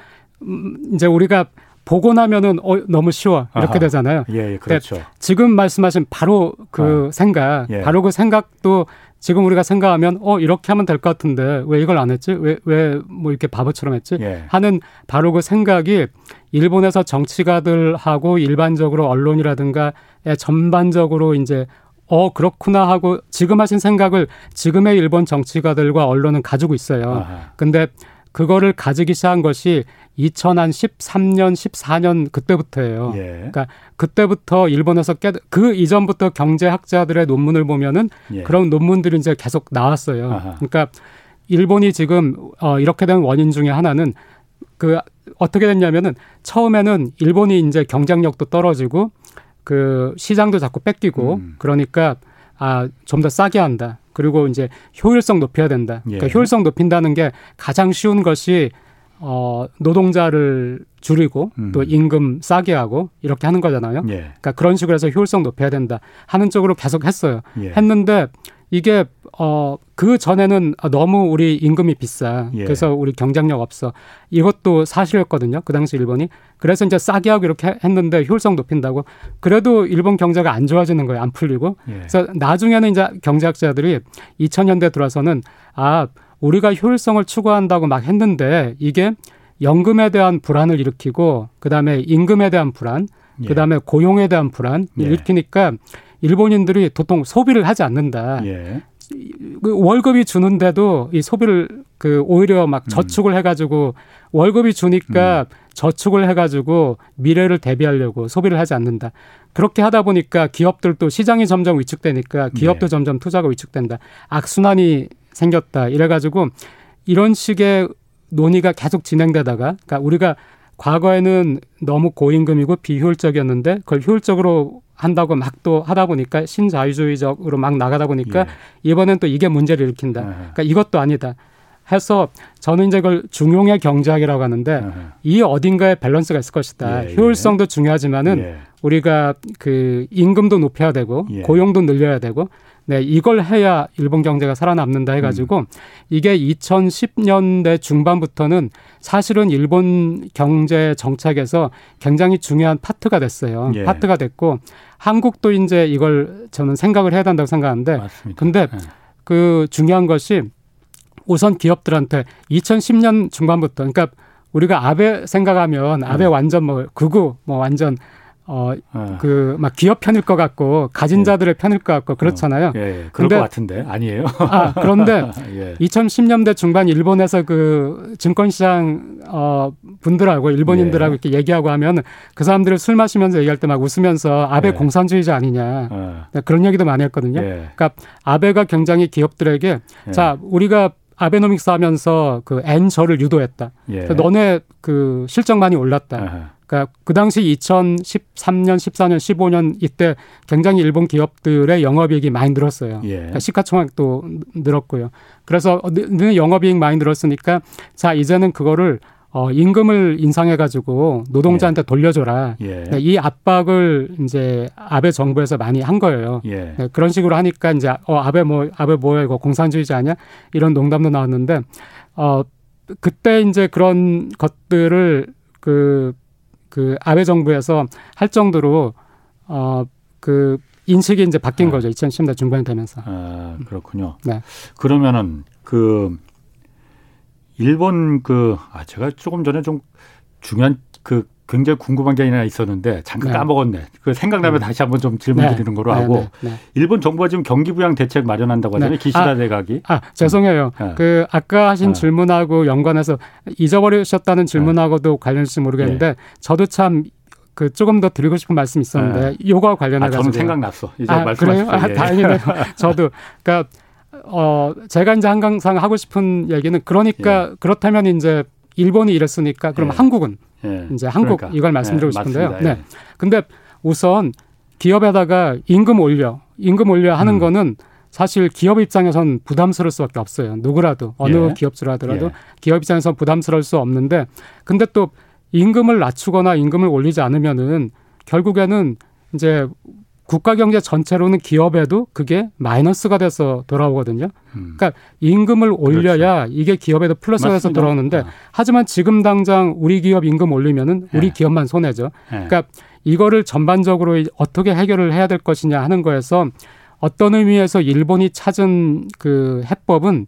음, 이제 우리가 보고 나면은 어 너무 쉬워 이렇게 아하. 되잖아요. 예, 예 그렇죠. 지금 말씀하신 바로 그 어. 생각, 예. 바로 그 생각도 지금 우리가 생각하면 어 이렇게 하면 될 것 같은데 왜 이걸 안 했지? 왜 왜 뭐 이렇게 바보처럼 했지? 예. 하는 바로 그 생각이 일본에서 정치가들하고 일반적으로 언론이라든가 전반적으로 이제 어 그렇구나 하고 지금 하신 생각을 지금의 일본 정치가들과 언론은 가지고 있어요. 아하. 근데 그거를 가지기 시작한 것이 2013년, 14년 그때부터예요. 예. 그러니까 그때부터 일본에서 깨, 그 이전부터 경제학자들의 논문을 보면은 예. 그런 논문들이 이제 계속 나왔어요. 아하. 그러니까 일본이 지금 어 이렇게 된 원인 중에 하나는 그 어떻게 됐냐면은 처음에는 일본이 이제 경쟁력도 떨어지고 그 시장도 자꾸 뺏기고 음. 그러니까 아 좀 더 싸게 한다. 그리고 이제 효율성 높여야 된다. 그러니까 예. 효율성 높인다는 게 가장 쉬운 것이 어 노동자를 줄이고 음. 또 임금 싸게 하고 이렇게 하는 거잖아요. 예. 그러니까 그런 식으로 해서 효율성 높여야 된다 하는 쪽으로 계속 했어요. 예. 했는데 이게 어 그 전에는 너무 우리 임금이 비싸. 예. 그래서 우리 경쟁력 없어. 이것도 사실이었거든요. 그 당시 일본이. 그래서 이제 싸게 하고 이렇게 했는데 효율성 높인다고. 그래도 일본 경제가 안 좋아지는 거예요. 안 풀리고. 예. 그래서 나중에는 이제 경제학자들이 2000년대 들어서는 아 우리가 효율성을 추구한다고 막 했는데 이게 연금에 대한 불안을 일으키고 그다음에 임금에 대한 불안, 예. 그다음에 고용에 대한 불안 예. 일으키니까 일본인들이 도통 소비를 하지 않는다. 예. 그 월급이 주는데도 이 소비를 그 오히려 막 음. 저축을 음. 해가지고 월급이 주니까 음. 저축을 해가지고 미래를 대비하려고 소비를 하지 않는다. 그렇게 하다 보니까 기업들도 시장이 점점 위축되니까 기업도 네. 점점 투자가 위축된다. 악순환이 생겼다. 이래가지고 이런 식의 논의가 계속 진행되다가, 그러니까 우리가 과거에는 너무 고임금이고 비효율적이었는데 그걸 효율적으로 한다고 막 또 하다 보니까 신자유주의적으로 막 나가다 보니까 예. 이번엔 또 이게 문제를 일으킨다. 예. 그러니까 이것도 아니다. 해서 저는 이제 그걸 중용의 경제학이라고 하는데 예. 이 어딘가에 밸런스가 있을 것이다. 예. 효율성도 중요하지만은 예. 우리가 그 임금도 높여야 되고 예. 고용도 늘려야 되고 네, 이걸 해야 일본 경제가 살아남는다 해가지고 음. 이게 2010년대 중반부터는 사실은 일본 경제 정책에서 굉장히 중요한 파트가 됐어요. 예. 파트가 됐고 한국도 이제 이걸 저는 생각을 해야 된다고 생각하는데 맞습니다. 근데 예. 그 중요한 것이 우선 기업들한테 2010년 중반부터 그러니까 우리가 아베 생각하면 아베 음. 완전 뭐 극우 뭐 완전 어, 어. 그, 막 기업 편일 것 같고, 가진 예. 자들의 편일 것 같고, 그렇잖아요. 어. 예, 예. 그럴 근데, 것 같은데, 아니에요? 아, 그런데 [LAUGHS] 예. 2010년대 중반 일본에서 그 증권시장, 어, 분들하고 일본인들하고 예. 이렇게 얘기하고 하면 그 사람들을 술 마시면서 얘기할 때 막 웃으면서 아베 예. 공산주의자 아니냐. 어. 네, 그런 얘기도 많이 했거든요. 예. 그러니까 아베가 굉장히 기업들에게 자, 우리가 아베노믹스 하면서 그 N저를 유도했다. 너네 그 실적 많이 올랐다. 그러니까 그 당시 2013년, 14년, 15년 이때 굉장히 일본 기업들의 영업이익이 많이 늘었어요. 예. 그러니까 시가총액도 늘었고요. 그래서 는 영업이익 많이 늘었으니까 자 이제는 그거를 어, 임금을 인상해가지고 노동자한테 예. 돌려줘라. 예. 네, 이 압박을 이제 아베 정부에서 많이 한 거예요. 예. 네, 그런 식으로 하니까 이제 어 아베 뭐 아베 뭐야 이거 공산주의자 아니야? 이런 농담도 나왔는데 어 그때 이제 그런 것들을 그 그 아베 정부에서 할 정도로 어그 인식이 이제 바뀐 아. 거죠. 2010년 중반이 되면서. 아, 그렇군요. 네. 그러면은 그 일본 그 아 제가 조금 전에 좀 중요한 그 굉장히 궁금한 게 하나 있었는데 잠깐 네. 까먹었네. 그 생각나면 네. 다시 한번 좀 질문 네. 드리는 거로 네. 하고 네. 네. 일본 정부가 지금 경기 부양 대책 마련한다고 하잖아요. 기시다 아, 내각이. 아 죄송해요. 그 아까 하신 질문하고 연관해서 잊어버리셨다는 질문하고도 관련일지 모르겠는데 저도 참그 조금 더 드리고 싶은 말씀이 있었는데 네. 요거와 관련해 가지고. 아, 저는 생각났어. 이제 아, 그래요? 아, 예. 다행이네요. [LAUGHS] 저도 그러니까 어 제가 이제 항상 하고 싶은 얘기는 그러니까 예. 그렇다면 이제 일본이 이랬으니까 그럼 예. 한국은 예. 이제 한국 그러니까. 이걸 말씀드리고 예, 싶은데요. 맞습니다. 네. 근데 우선 기업에다가 임금 올려 임금 올려 하는 음. 거는 사실 기업 입장에선 부담스러울 수밖에 없어요. 누구라도 어느 예. 기업주라더라도 예. 기업 입장에선 부담스러울 수 없는데 근데 또 임금을 낮추거나 임금을 올리지 않으면은 결국에는 이제 국가 경제 전체로는 기업에도 그게 마이너스가 돼서 돌아오거든요. 음. 그러니까 임금을 올려야 그렇죠. 이게 기업에도 플러스가 돼서 돌아오는데 어. 하지만 지금 당장 우리 기업 임금 올리면은 우리 네. 기업만 손해죠. 네. 그러니까 이거를 전반적으로 어떻게 해결을 해야 될 것이냐 하는 거에서 어떤 의미에서 일본이 찾은 그 해법은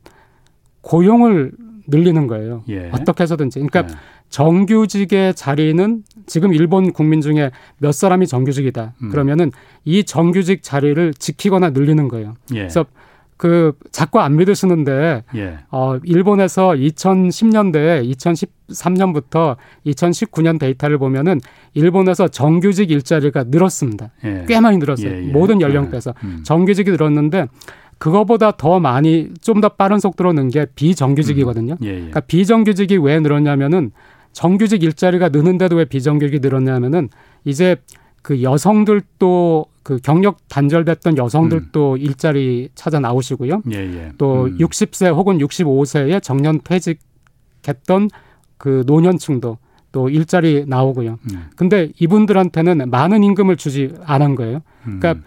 고용을 늘리는 거예요. 예. 어떻게 해서든지. 그러니까 예. 정규직의 자리는 지금 일본 국민 중에 몇 사람이 정규직이다. 음. 그러면은 이 정규직 자리를 지키거나 늘리는 거예요. 예. 그래서 그 자꾸 안 믿으시는데 예. 어 일본에서 2010년대 2013년부터 2019년 데이터를 보면은 일본에서 정규직 일자리가 늘었습니다. 예. 꽤 많이 늘었어요. 예, 예. 모든 연령대에서 음. 정규직이 늘었는데 그거보다 더 많이 좀 더 빠른 속도로 는 게 비정규직이거든요. 음. 예, 예. 그러니까 비정규직이 왜 늘었냐면은 정규직 일자리가 느는데도 왜 비정규직이 늘었냐면은 이제 그 여성들도 그 경력 단절됐던 여성들도 음. 일자리 찾아 나오시고요. 예, 예. 또 음. 60세 혹은 65세에 정년 퇴직했던 그 노년층도 또 일자리 나오고요. 음. 근데 이분들한테는 많은 임금을 주지 않은 거예요. 그러니까 음.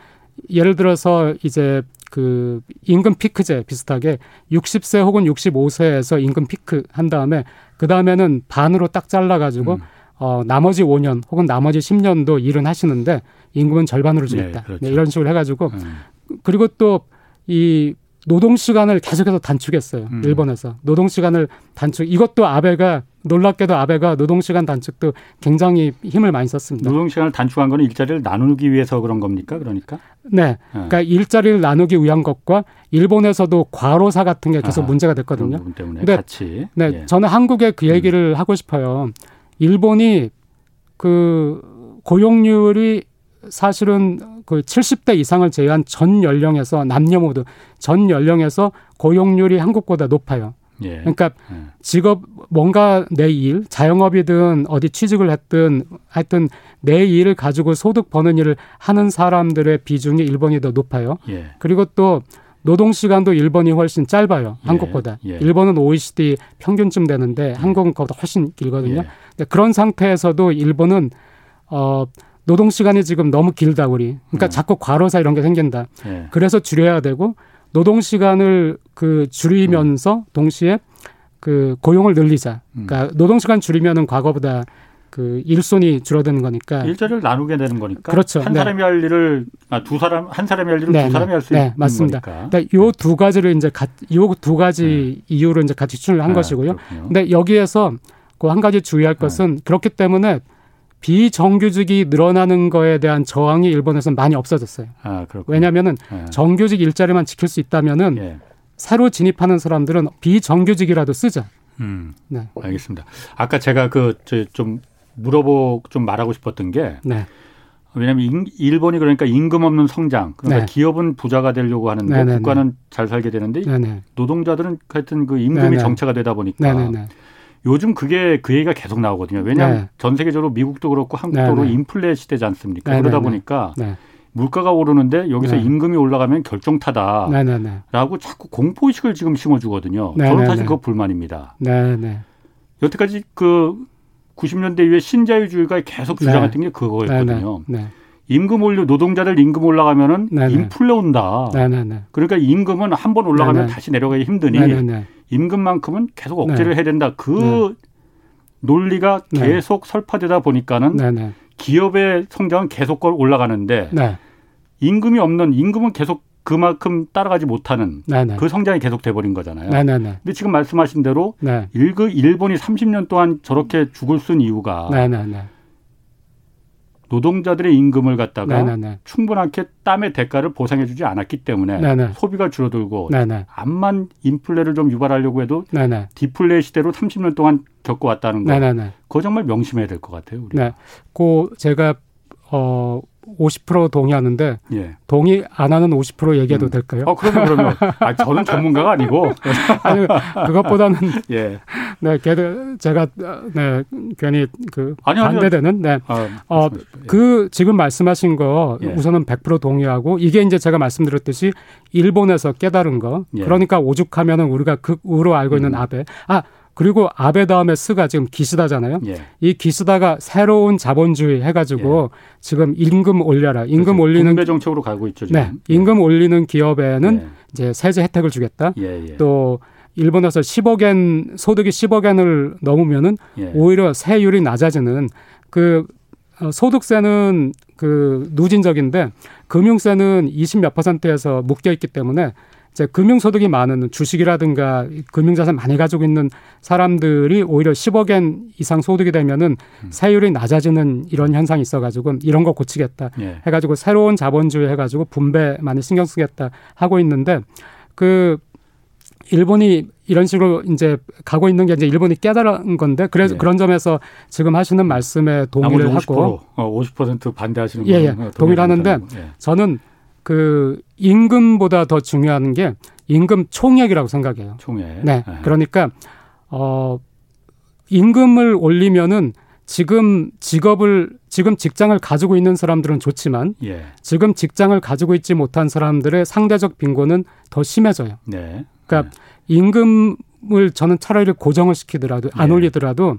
예를 들어서 이제 그 임금 피크제 비슷하게 60세 혹은 65세에서 임금 피크 한 다음에 그 다음에는 반으로 딱 잘라가지고 음. 어, 나머지 5년 혹은 나머지 10년도 일은 하시는데 임금은 절반으로 주겠다. 네, 그렇죠. 네, 이런 식으로 해가지고 음. 그리고 또 이 노동 시간을 계속해서 단축했어요. 음. 일본에서 노동 시간을 단축. 이것도 아베가 놀랍게도 아베가 노동시간 단축도 굉장히 힘을 많이 썼습니다. 노동시간을 단축한 거는 일자리를 나누기 위해서 그런 겁니까? 그러니까? 네. 네. 그러니까 일자리를 나누기 위한 것과 일본에서도 과로사 같은 게 계속 아, 문제가 됐거든요. 그런 때문에 근데, 같이. 네. 예. 저는 한국에 그 얘기를 음. 하고 싶어요. 일본이 그 고용률이 사실은 그 70대 이상을 제외한 전 연령에서 남녀 모두 전 연령에서 고용률이 한국보다 높아요. 예. 그러니까 예. 직업 뭔가 내 일, 자영업이든 어디 취직을 했든 하여튼 내 일을 가지고 소득 버는 일을 하는 사람들의 비중이 일본이 더 높아요. 예. 그리고 또 노동 시간도 일본이 훨씬 짧아요. 예. 한국보다. 예. 일본은 OECD 평균쯤 되는데 예. 한국은 그보다 훨씬 길거든요. 예. 그런 상태에서도 일본은 어 노동 시간이 지금 너무 길다 우리. 그러니까 음. 자꾸 과로사 이런 게 생긴다. 예. 그래서 줄여야 되고 노동 시간을 그 줄이면서 음. 동시에 그 고용을 늘리자. 음. 그러니까 노동 시간 줄이면은 과거보다 그 일손이 줄어드는 거니까 일자리를 나누게 되는 거니까 그렇죠. 한 네. 사람이 할 일을 아, 두 사람 한 사람이 할 일을 네, 두 사람이 할수 네, 있는 맞습니다. 거니까. 그러니까 요 두 가지를 이제 요두 가지 네. 이유로 이제 같이 추진을 한 아, 것이고요. 그렇군요. 근데 여기에서 그 한 가지 주의할 네. 것은 그렇기 때문에 비정규직이 늘어나는 거에 대한 저항이 일본에서는 많이 없어졌어요. 아, 왜냐하면은 네. 정규직 일자리만 지킬 수 있다면은 예. 새로 진입하는 사람들은 비정규직이라도 쓰자. 음, 네. 알겠습니다. 아까 제가 그 좀 물어보고 좀 말하고 싶었던 게 네. 왜냐하면 일본이 그러니까 임금 없는 성장 그러니까 네. 기업은 부자가 되려고 하는데 네네네. 국가는 네. 잘 살게 되는데 네네. 노동자들은 하여튼 그 임금이 네네. 정체가 되다 보니까 네네네. 요즘 그게 그 얘기가 계속 나오거든요. 왜냐하면 네. 전 세계적으로 미국도 그렇고 한국도 그렇고 인플레 시대지 않습니까? 그러다 보니까 네. 물가가 오르는데 여기서 네. 임금이 올라가면 결정타다라고 자꾸 공포의식을 지금 심어주거든요. 저는 사실 그거 불만입니다. 여태까지 그 90년대 이후에 신자유주의가 계속 네. 주장했던 네. 게 그거였거든요. 네. 네. 임금 올려 노동자들 임금 올라가면은 네, 네. 인플레 온다. 그러니까 임금은 한 번 올라가면 다시 내려가기 힘드니 임금만큼은 계속 억제를 해야 된다. 그 논리가 계속 설파되다 보니까는 기업의 성장은 계속 올라가는데 임금이 없는 임금은 계속 그만큼 따라가지 못하는 네네. 그 성장이 계속 돼버린 거잖아요. 네네네. 근데 지금 말씀하신 대로 네. 일본이 30년 동안 저렇게 죽을 쓴 이유가 네네네. 노동자들의 임금을 갖다가 네네네. 충분하게 땀의 대가를 보상해주지 않았기 때문에 네네. 소비가 줄어들고 네네. 암만 인플레를 좀 유발하려고 해도 네네. 디플레 시대로 30년 동안 겪어왔다는 거. 네네네. 그거 정말 명심해야 될 것 같아요. 우리. 네. 그 제가 어 50% 동의하는데 예. 동의 안 하는 50% 얘기해도 음. 될까요? 어, 그러면 그러면 아, 저는 전문가가 아니고 [LAUGHS] 아니 그것보다는 [LAUGHS] 예. 네, 걔들 제가 네 괜히 그 아니, 반대되는 네. 아, 어, 그 지금 말씀하신 거 예. 우선은 100% 동의하고 이게 이제 제가 말씀드렸듯이 일본에서 깨달은 거. 예. 그러니까 오죽하면은 우리가 극우로 알고 있는 음. 아베. 아, 그리고 아베 다음에 스가 지금 기시다잖아요. 예. 이 기시다가 새로운 자본주의 해가지고 예. 지금 임금 올려라. 임금 그렇죠. 올리는 분배 정책으로 가고 있죠. 지금. 네, 임금 예. 올리는 기업에는 예. 이제 세제 혜택을 주겠다. 예, 예. 또 일본에서 10억엔 소득이 10억엔을 넘으면은 오히려 세율이 낮아지는 그 어, 소득세는 그 누진적인데 금융세는 20몇 퍼센트에서 묶여 있기 때문에 이제 금융소득이 많은 주식이라든가 금융자산 많이 가지고 있는 사람들이 오히려 10억엔 이상 소득이 되면은 음. 세율이 낮아지는 이런 현상이 있어가지고 이런 거 고치겠다 예. 해가지고 새로운 자본주의 해가지고 분배 많이 신경 쓰겠다 하고 있는데 그 일본이 이런 식으로 이제 가고 있는 게 이제 일본이 깨달은 건데 그래서 예. 그런 점에서 지금 하시는 말씀에 동의를 50%, 하고 어, 50% 반대하시는 예, 예. 동의를 하는데 예. 저는 그 임금보다 더 중요한 게 임금 총액이라고 생각해요. 총액. 네. 네. 그러니까 어 임금을 올리면은 지금 직업을 지금 직장을 가지고 있는 사람들은 좋지만 예. 지금 직장을 가지고 있지 못한 사람들의 상대적 빈곤은 더 심해져요. 네. 그러니까 네. 임금을 저는 차라리 고정을 시키더라도 안 예. 올리더라도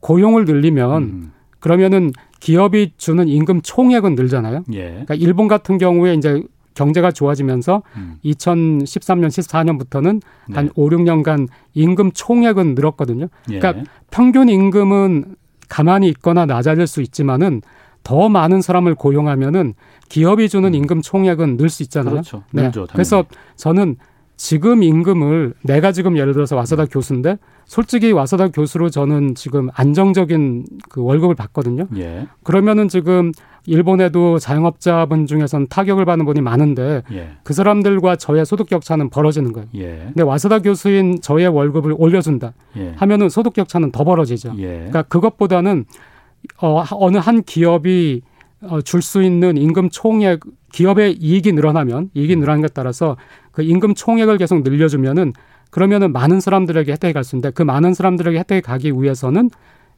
고용을 늘리면 음. 그러면은 기업이 주는 임금 총액은 늘잖아요. 예. 그러니까 일본 같은 경우에 이제 경제가 좋아지면서 음. 2013년, 14년부터는 네. 한 5, 6년간 임금 총액은 늘었거든요. 예. 그러니까 평균 임금은 가만히 있거나 낮아질 수 있지만은 더 많은 사람을 고용하면은 기업이 주는 음. 임금 총액은 늘 수 있잖아요. 그렇죠. 네. 늘죠, 그래서 저는 지금 임금을 내가 지금 예를 들어서 와사다 음. 교수인데 솔직히 와사다 교수로 저는 지금 안정적인 그 월급을 받거든요. 예. 그러면은 지금 일본에도 자영업자분 중에선 타격을 받는 분이 많은데 예. 그 사람들과 저의 소득 격차는 벌어지는 거예요. 예. 근데 와사다 교수인 저의 월급을 올려준다 예. 하면은 소득 격차는 더 벌어지죠. 예. 그러니까 그것보다는 어, 어느 한 기업이 어, 줄 수 있는 임금 총액 기업의 이익이 늘어나면 이익이 음. 늘어나는 것 따라서 그 임금 총액을 계속 늘려주면은 그러면은 많은 사람들에게 혜택이 갈 수 있는데 그 많은 사람들에게 혜택이 가기 위해서는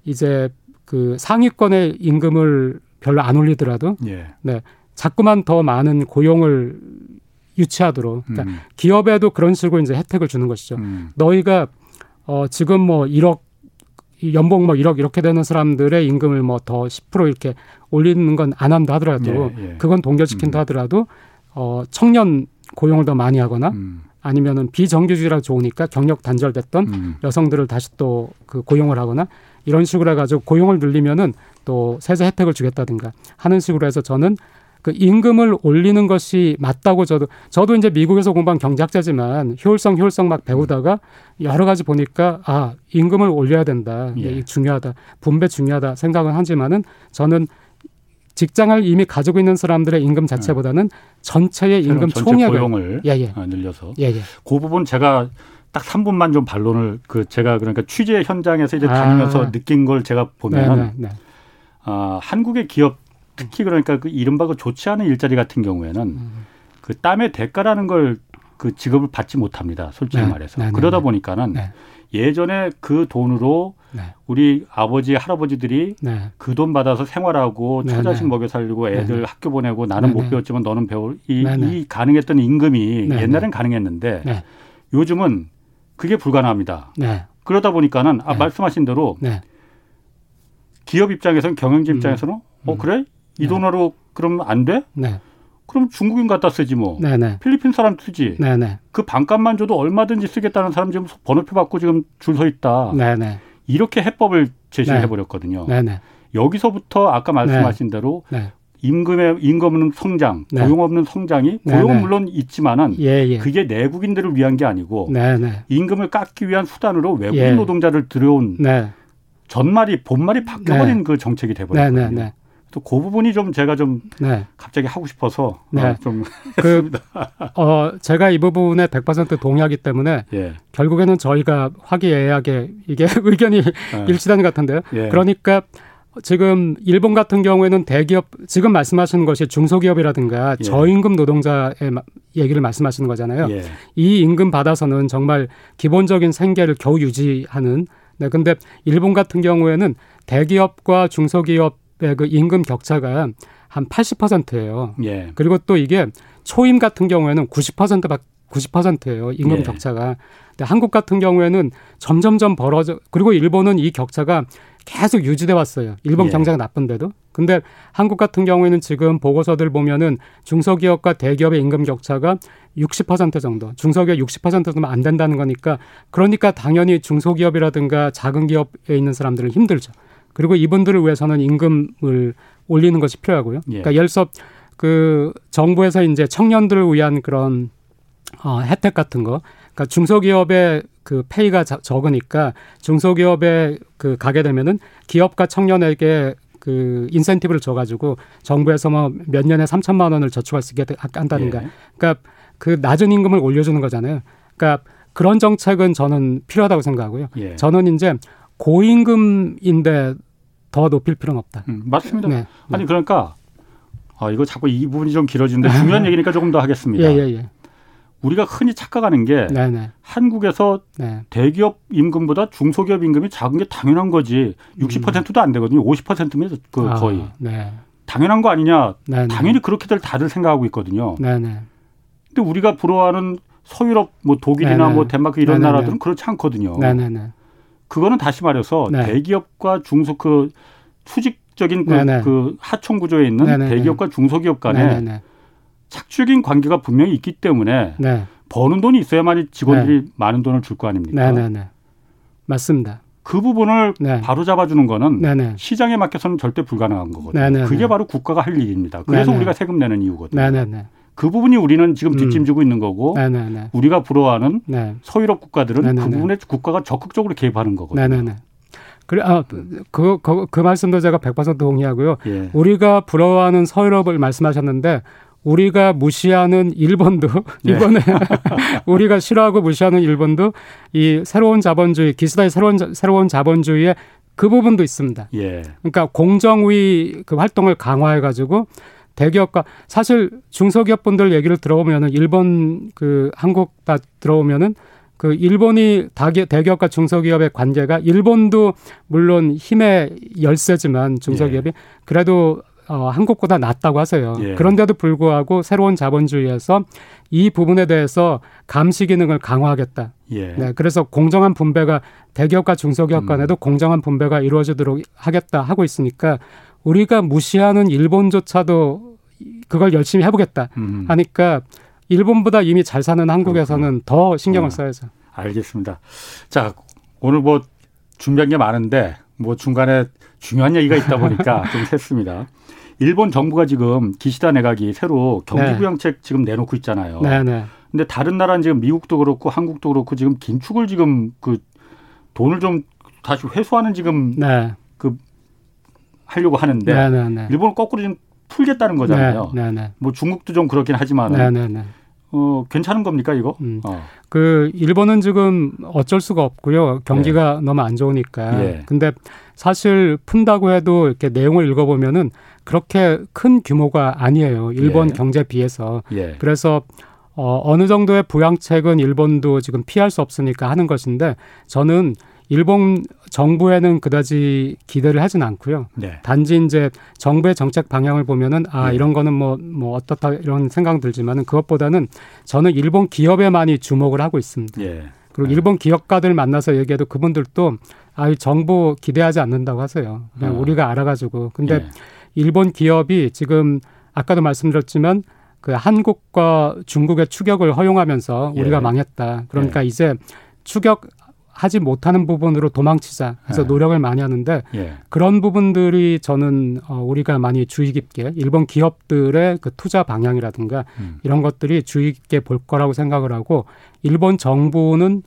이제 그 상위권의 임금을 별로 안 올리더라도 예. 네 자꾸만 더 많은 고용을 유치하도록 그러니까 음. 기업에도 그런 식으로 이제 혜택을 주는 것이죠. 음. 너희가 어 지금 뭐 1억 연봉 뭐 1억 이렇게 되는 사람들의 임금을 뭐 더 10% 이렇게 올리는 건 안 한다 하더라도 예, 예. 그건 동결시킨다 음. 하더라도 어 청년 고용을 더 많이 하거나 음. 아니면은 비정규직이라 좋으니까 경력 단절됐던 음. 여성들을 다시 또 그 고용을 하거나 이런 식으로 해가지고 고용을 늘리면은 또 세제 혜택을 주겠다든가 하는 식으로 해서 저는 그 임금을 올리는 것이 맞다고 저도 저도 이제 미국에서 공부한 경제학자지만 효율성 효율성 막 배우다가 여러 가지 보니까 아 임금을 올려야 된다 예. 중요하다 분배 중요하다 생각은 하지만은 저는 직장을 이미 가지고 있는 사람들의 임금 자체보다는 전체의 임금 전체 총액을 고용을 예, 예. 늘려서 예, 예. 그 부분 제가 딱 3분만 좀 반론을 그 제가 그러니까 취재 현장에서 이제 다니면서 아. 느낀 걸 제가 보면 네, 네, 네. 아, 한국의 기업 특히 그러니까 그 이른바 그 좋지 않은 일자리 같은 경우에는 음. 그 땀의 대가라는 걸 그 직업을 받지 못합니다. 솔직히 네. 말해서. 네, 네 그러다 네. 보니까는 네. 예전에 그 돈으로 우리 아버지 할아버지들이 그돈 받아서 생활하고 처자식 먹여 살리고 애들 학교 보내고 나는 못 배웠지만 너는 배울 이, 이 가능했던 임금이 옛날엔 가능했는데 요즘은 그게 불가능합니다. 그러다 보니까는 아 말씀하신 대로 기업 입장에서는 경영진 음. 입장에서는 어, 음. 어 그래 이 네. 돈으로 그러면 안 돼? 네. 그럼 중국인 갖다 쓰지 뭐. 네네. 네. 필리핀 사람 쓰지. 네네. 네. 그 반값만 줘도 얼마든지 쓰겠다는 사람 지금 번호표 받고 지금 줄 서 있다. 네네. 이렇게 해법을 제시해 네. 버렸거든요. 네네. 여기서부터 아까 말씀하신 대로 네. 임금의 임금 없는 성장, 네. 고용 없는 성장이 고용은 물론 있지만은 예, 예. 그게 내국인들을 위한 게 아니고 네네. 임금을 깎기 위한 수단으로 외국인 예. 노동자를 들여온 네. 전말이 본말이 바뀌어버린 그 정책이 돼버렸거든요. 또 그 부분이 좀 제가 좀 네. 갑자기 하고 싶어서 네. 어, 좀 그, 어, 제가 이 부분에 100% 동의하기 때문에 예. 결국에는 저희가 화기애애하게 이게 [LAUGHS] 의견이 예. 일치되는 것 같은데요. 예. 그러니까 지금 일본 같은 경우에는 대기업 지금 말씀하시는 것이 중소기업이라든가 예. 저임금 노동자의 얘기를 말씀하시는 거잖아요. 예. 이 임금 받아서는 정말 기본적인 생계를 겨우 유지하는 네, 근데 일본 같은 경우에는 대기업과 중소기업 그 임금 격차가 한 80%예요. 예. 그리고 또 이게 초임 같은 경우에는 90%박 90%예요. 임금 예. 격차가. 근데 한국 같은 경우에는 점점점 벌어져 그리고 일본은 이 격차가 계속 유지돼 왔어요. 일본 예. 경제가 나쁜데도. 근데 한국 같은 경우에는 지금 보고서들 보면은 중소기업과 대기업의 임금 격차가 60% 정도, 중소기업 60%면 안 된다는 거니까 그러니까 당연히 중소기업이라든가 작은 기업에 있는 사람들은 힘들죠. 그리고 이분들을 위해서는 임금을 올리는 것이 필요하고요. 예. 그러니까 들어서 그 정부에서 이제 청년들을 위한 그런 어, 혜택 같은 거. 그러니까 중소기업의 그 페이가 자, 적으니까 중소기업에 그 가게 되면은 기업과 청년에게 그 인센티브를 줘가지고 정부에서 뭐 몇 년에 삼천만 원을 저축할 수 있게 한다든가. 예. 그러니까 그 낮은 임금을 올려주는 거잖아요. 그러니까 그런 정책은 저는 필요하다고 생각하고요. 예. 저는 이제 고임금인데 더 높일 필요는 없다. 음, 맞습니다. 네, 네. 아니 그러니까 아 이거 자꾸 이 부분이 좀 길어지는데 중요한 얘기니까 조금 더 하겠습니다. 예, 예, 예. 우리가 흔히 착각하는 게 네네. 네. 한국에서 네. 대기업 임금보다 중소기업 임금이 작은 게 당연한 거지 60%도 안 되거든요. 50%면 그 아, 거의 네. 당연한 거 아니냐. 네네. 네. 당연히 그렇게들 다들 생각하고 있거든요. 네네. 근데 우리가 부러워하는 서유럽 뭐 독일이나 네네. 뭐 덴마크 이런 나라들은 그렇지 않거든요. 그거는 다시 말해서 네. 대기업과 중소 그 수직적인 그, 그 하청 구조에 있는 네네네. 대기업과 중소기업 간에 네네네. 착축인 관계가 분명히 있기 때문에 네. 버는 돈이 있어야만이 직원들이 네. 많은 돈을 줄 거 아닙니까? 네네네. 맞습니다. 그 부분을 네. 바로 잡아주는 거는 네네. 시장에 맡겨서는 절대 불가능한 거거든요. 네네네. 그게 바로 국가가 할 일입니다. 그래서 네네. 우리가 세금 내는 이유거든요. 네네네. 그 부분이 우리는 지금 음. 뒷짐지고 있는 거고 네네네. 우리가 부러워하는 네. 서유럽 국가들은 네네네. 그 부분에 국가가 적극적으로 개입하는 거거든요. 네네네. 그래, 아, 그, 그, 그 말씀도 제가 100% 동의하고요. 예. 우리가 부러워하는 서유럽을 말씀하셨는데, 우리가 무시하는 일본도, 네. [LAUGHS] 이번에 [LAUGHS] 우리가 싫어하고 무시하는 일본도 이 새로운 자본주의, 기스다의 새로운, 새로운 자본주의의 그 부분도 있습니다. 예. 그러니까 공정위 그 활동을 강화해 가지고 대기업과 사실 중소기업 분들 얘기를 들어보면은 일본 그 한국 다 들어오면은 그 일본이 대기업과 중소기업의 관계가 일본도 물론 힘의 열세지만 중소기업이 예. 그래도 어, 한국보다 낫다고 하세요. 예. 그런데도 불구하고 새로운 자본주의에서 이 부분에 대해서 감시 기능을 강화하겠다. 예. 네, 그래서 공정한 분배가 대기업과 중소기업 음. 간에도 음. 공정한 분배가 이루어지도록 하겠다 하고 있으니까 우리가 무시하는 일본조차도 그걸 열심히 해보겠다 음. 하니까 일본보다 이미 잘 사는 한국에서는. 더 신경을 어, 써야죠. 알겠습니다. 자, 오늘 뭐 준비한 게 많은데 뭐 중간에 중요한 얘기가 있다 보니까 [LAUGHS] 좀 샜습니다. 일본 정부가 지금 기시다 내각이 새로 경기부양책 네. 지금 내놓고 있잖아요. 네, 네. 근데 다른 나라는 지금 미국도 그렇고 한국도 그렇고 지금 긴축을 지금 그 돈을 좀 다시 회수하는 지금 네. 그 하려고 하는데 네, 네, 네. 일본은 거꾸로 지금 풀겠다는 거잖아요. 네, 네, 네. 뭐 중국도 좀 그렇긴 하지만 네, 네, 네. 어, 괜찮은 겁니까 이거? 음. 어. 그 일본은 지금 어쩔 수가 없고요. 경기가 네. 너무 안 좋으니까. 예. 근데 사실 푼다고 해도 이렇게 내용을 읽어보면은 그렇게 큰 규모가 아니에요. 일본 예. 경제 비해서. 예. 그래서 어, 어느 정도의 부양책은 일본도 지금 피할 수 없으니까 하는 것인데 저는 일본 정부에는 그다지 기대를 하진 않고요. 네. 단지 이제 정부의 정책 방향을 보면은 아 네. 이런 거는 뭐뭐 뭐 어떻다 이런 생각 들지만은 그것보다는 저는 일본 기업에 많이 주목을 하고 있습니다. 예. 그리고 일본 기업가들 만나서 얘기해도 그분들도 아 정부 기대하지 않는다고 하세요. 그냥 어. 우리가 알아가지고 근데 예. 일본 기업이 지금 아까도 말씀드렸지만 그 한국과 중국의 추격을 허용하면서 우리가 예. 망했다. 그러니까 예. 이제 추격 하지 못하는 부분으로 도망치자 해서 네. 노력을 많이 하는데 예. 그런 부분들이 저는 어, 우리가 많이 주의 깊게 일본 기업들의 그 투자 방향이라든가 음. 이런 것들이 주의 깊게 볼 거라고 생각을 하고 일본 정부는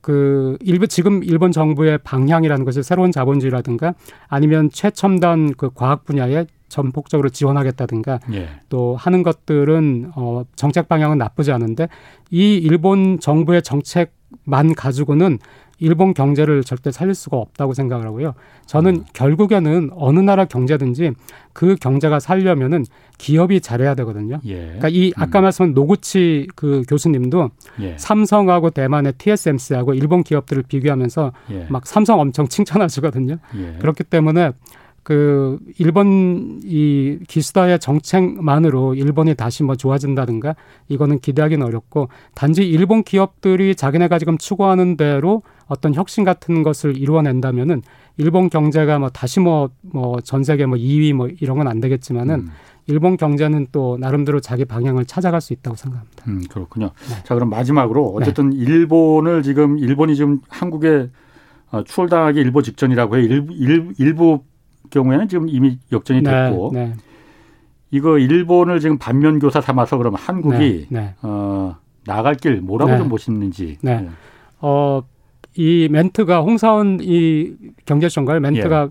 그 일본 지금 일본 정부의 방향이라는 것이 새로운 자본주의라든가 아니면 최첨단 그 과학 분야에 전폭적으로 지원하겠다든가 예. 또 하는 것들은 어 정책 방향은 나쁘지 않은데 이 일본 정부의 정책 만 가지고는 일본 경제를 절대 살릴 수가 없다고 생각을 하고요. 저는 음. 결국에는 어느 나라 경제든지 그 경제가 살려면은 기업이 잘해야 되거든요. 예. 그러니까 이 음. 아까 음. 말씀한 노구치 그 교수님도 예. 삼성하고 대만의 TSMC하고 일본 기업들을 비교하면서 예. 막 삼성 엄청 칭찬하시거든요. 예. 그렇기 때문에 그 일본 이 기수다의 정책만으로 일본이 다시 뭐 좋아진다든가 이거는 기대하기는 어렵고 단지 일본 기업들이 자기네가 지금 추구하는 대로 어떤 혁신 같은 것을 이루어낸다면은 일본 경제가 뭐 다시 뭐 뭐 전 세계 뭐 2위 뭐 이런 건 안 되겠지만은 음. 일본 경제는 또 나름대로 자기 방향을 찾아갈 수 있다고 생각합니다. 음, 그렇군요. 네. 자, 그럼 마지막으로 어쨌든 네. 일본을 지금 일본이 지금 한국에 어, 추월당하기 일보 직전이라고 해요. 일부, 일, 일부 경우에는 지금 이미 역전이 네, 됐고 네, 네. 이거 일본을 지금 반면 교사 삼아서 그럼 한국이 네, 네. 어, 나갈 길 뭐라고 좀 보시는지. 네. 어, 이 멘트가 홍사원 이 경제청가의 멘트가 예.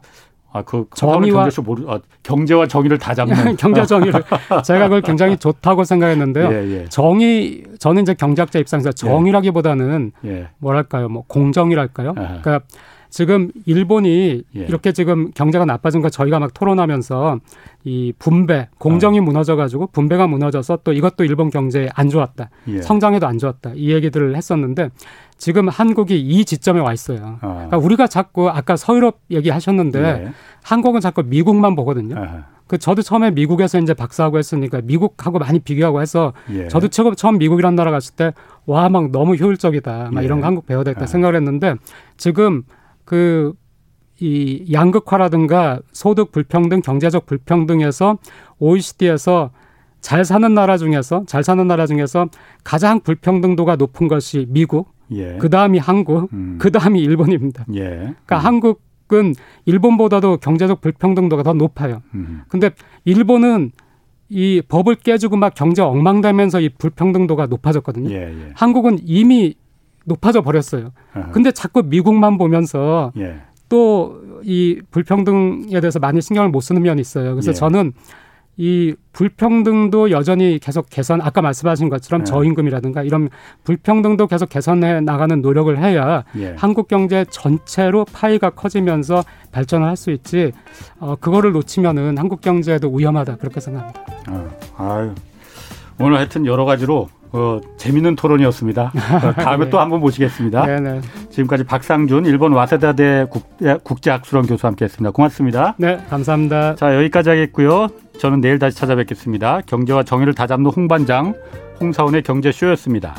아, 그 정의와 모르, 아, 경제와 정의를 다 잡는 [LAUGHS] 경제 정의를 [LAUGHS] 제가 그걸 굉장히 좋다고 생각했는데요. 예, 예. 정의 저는 이제 경제학자 입장에서 정의라기보다는 예. 뭐랄까요, 뭐 공정이랄까요. 그러니까 지금 일본이 예. 이렇게 지금 경제가 나빠진 거 저희가 막 토론하면서 이 분배 공정이 어. 무너져 가지고 분배가 무너져서 또 이것도 일본 경제에 안 좋았다 예. 성장에도 안 좋았다 이 얘기들을 했었는데 지금 한국이 이 지점에 와 있어요. 어. 그러니까 우리가 자꾸 아까 서유럽 얘기하셨는데 예. 한국은 자꾸 미국만 보거든요. 어. 그 저도 처음에 미국에서 이제 박사하고 했으니까 미국하고 많이 비교하고 해서 예. 저도 처음 처음 미국이란 나라 갔을 때 와 막 너무 효율적이다 막 이런 거 한국 배워야 되겠다 생각을 했는데 지금 그 이 양극화라든가 소득 불평등, 경제적 불평등에서 OECD에서 잘 사는 나라 중에서 잘 사는 나라 중에서 가장 불평등도가 높은 것이 미국, 예. 그 다음이 한국, 음. 그 다음이 일본입니다. 예. 그러니까 음. 한국은 일본보다도 경제적 불평등도가 더 높아요. 음. 근데 일본은 이 법을 깨주고 막 경제 엉망되면서 이 불평등도가 높아졌거든요. 예, 예. 한국은 이미 높아져 버렸어요. 근데 자꾸 미국만 보면서 예. 또이 불평등에 대해서 많이 신경을 못 쓰는 면이 있어요. 그래서 예. 저는 이 불평등도 여전히 계속 개선 아까 말씀하신 것처럼 예. 저임금이라든가 이런 불평등도 계속 개선해 나가는 노력을 해야 예. 한국 경제 전체로 파이가 커지면서 발전을 할 수 있지 어 그거를 놓치면은 한국 경제도 위험하다 그렇게 생각합니다. 어, 아유 오늘 하여튼 여러 가지로 어, 재밌는 토론이었습니다. [LAUGHS] 어, 다음에 네. 또 한번 모시겠습니다. 네네. 지금까지 박상준 일본 와세다대 국제학술원 교수와 함께했습니다. 고맙습니다. 네, 감사합니다. 자 여기까지 하겠고요. 저는 내일 다시 찾아뵙겠습니다. 경제와 정의를 다잡는 홍반장 홍사원의 경제쇼였습니다.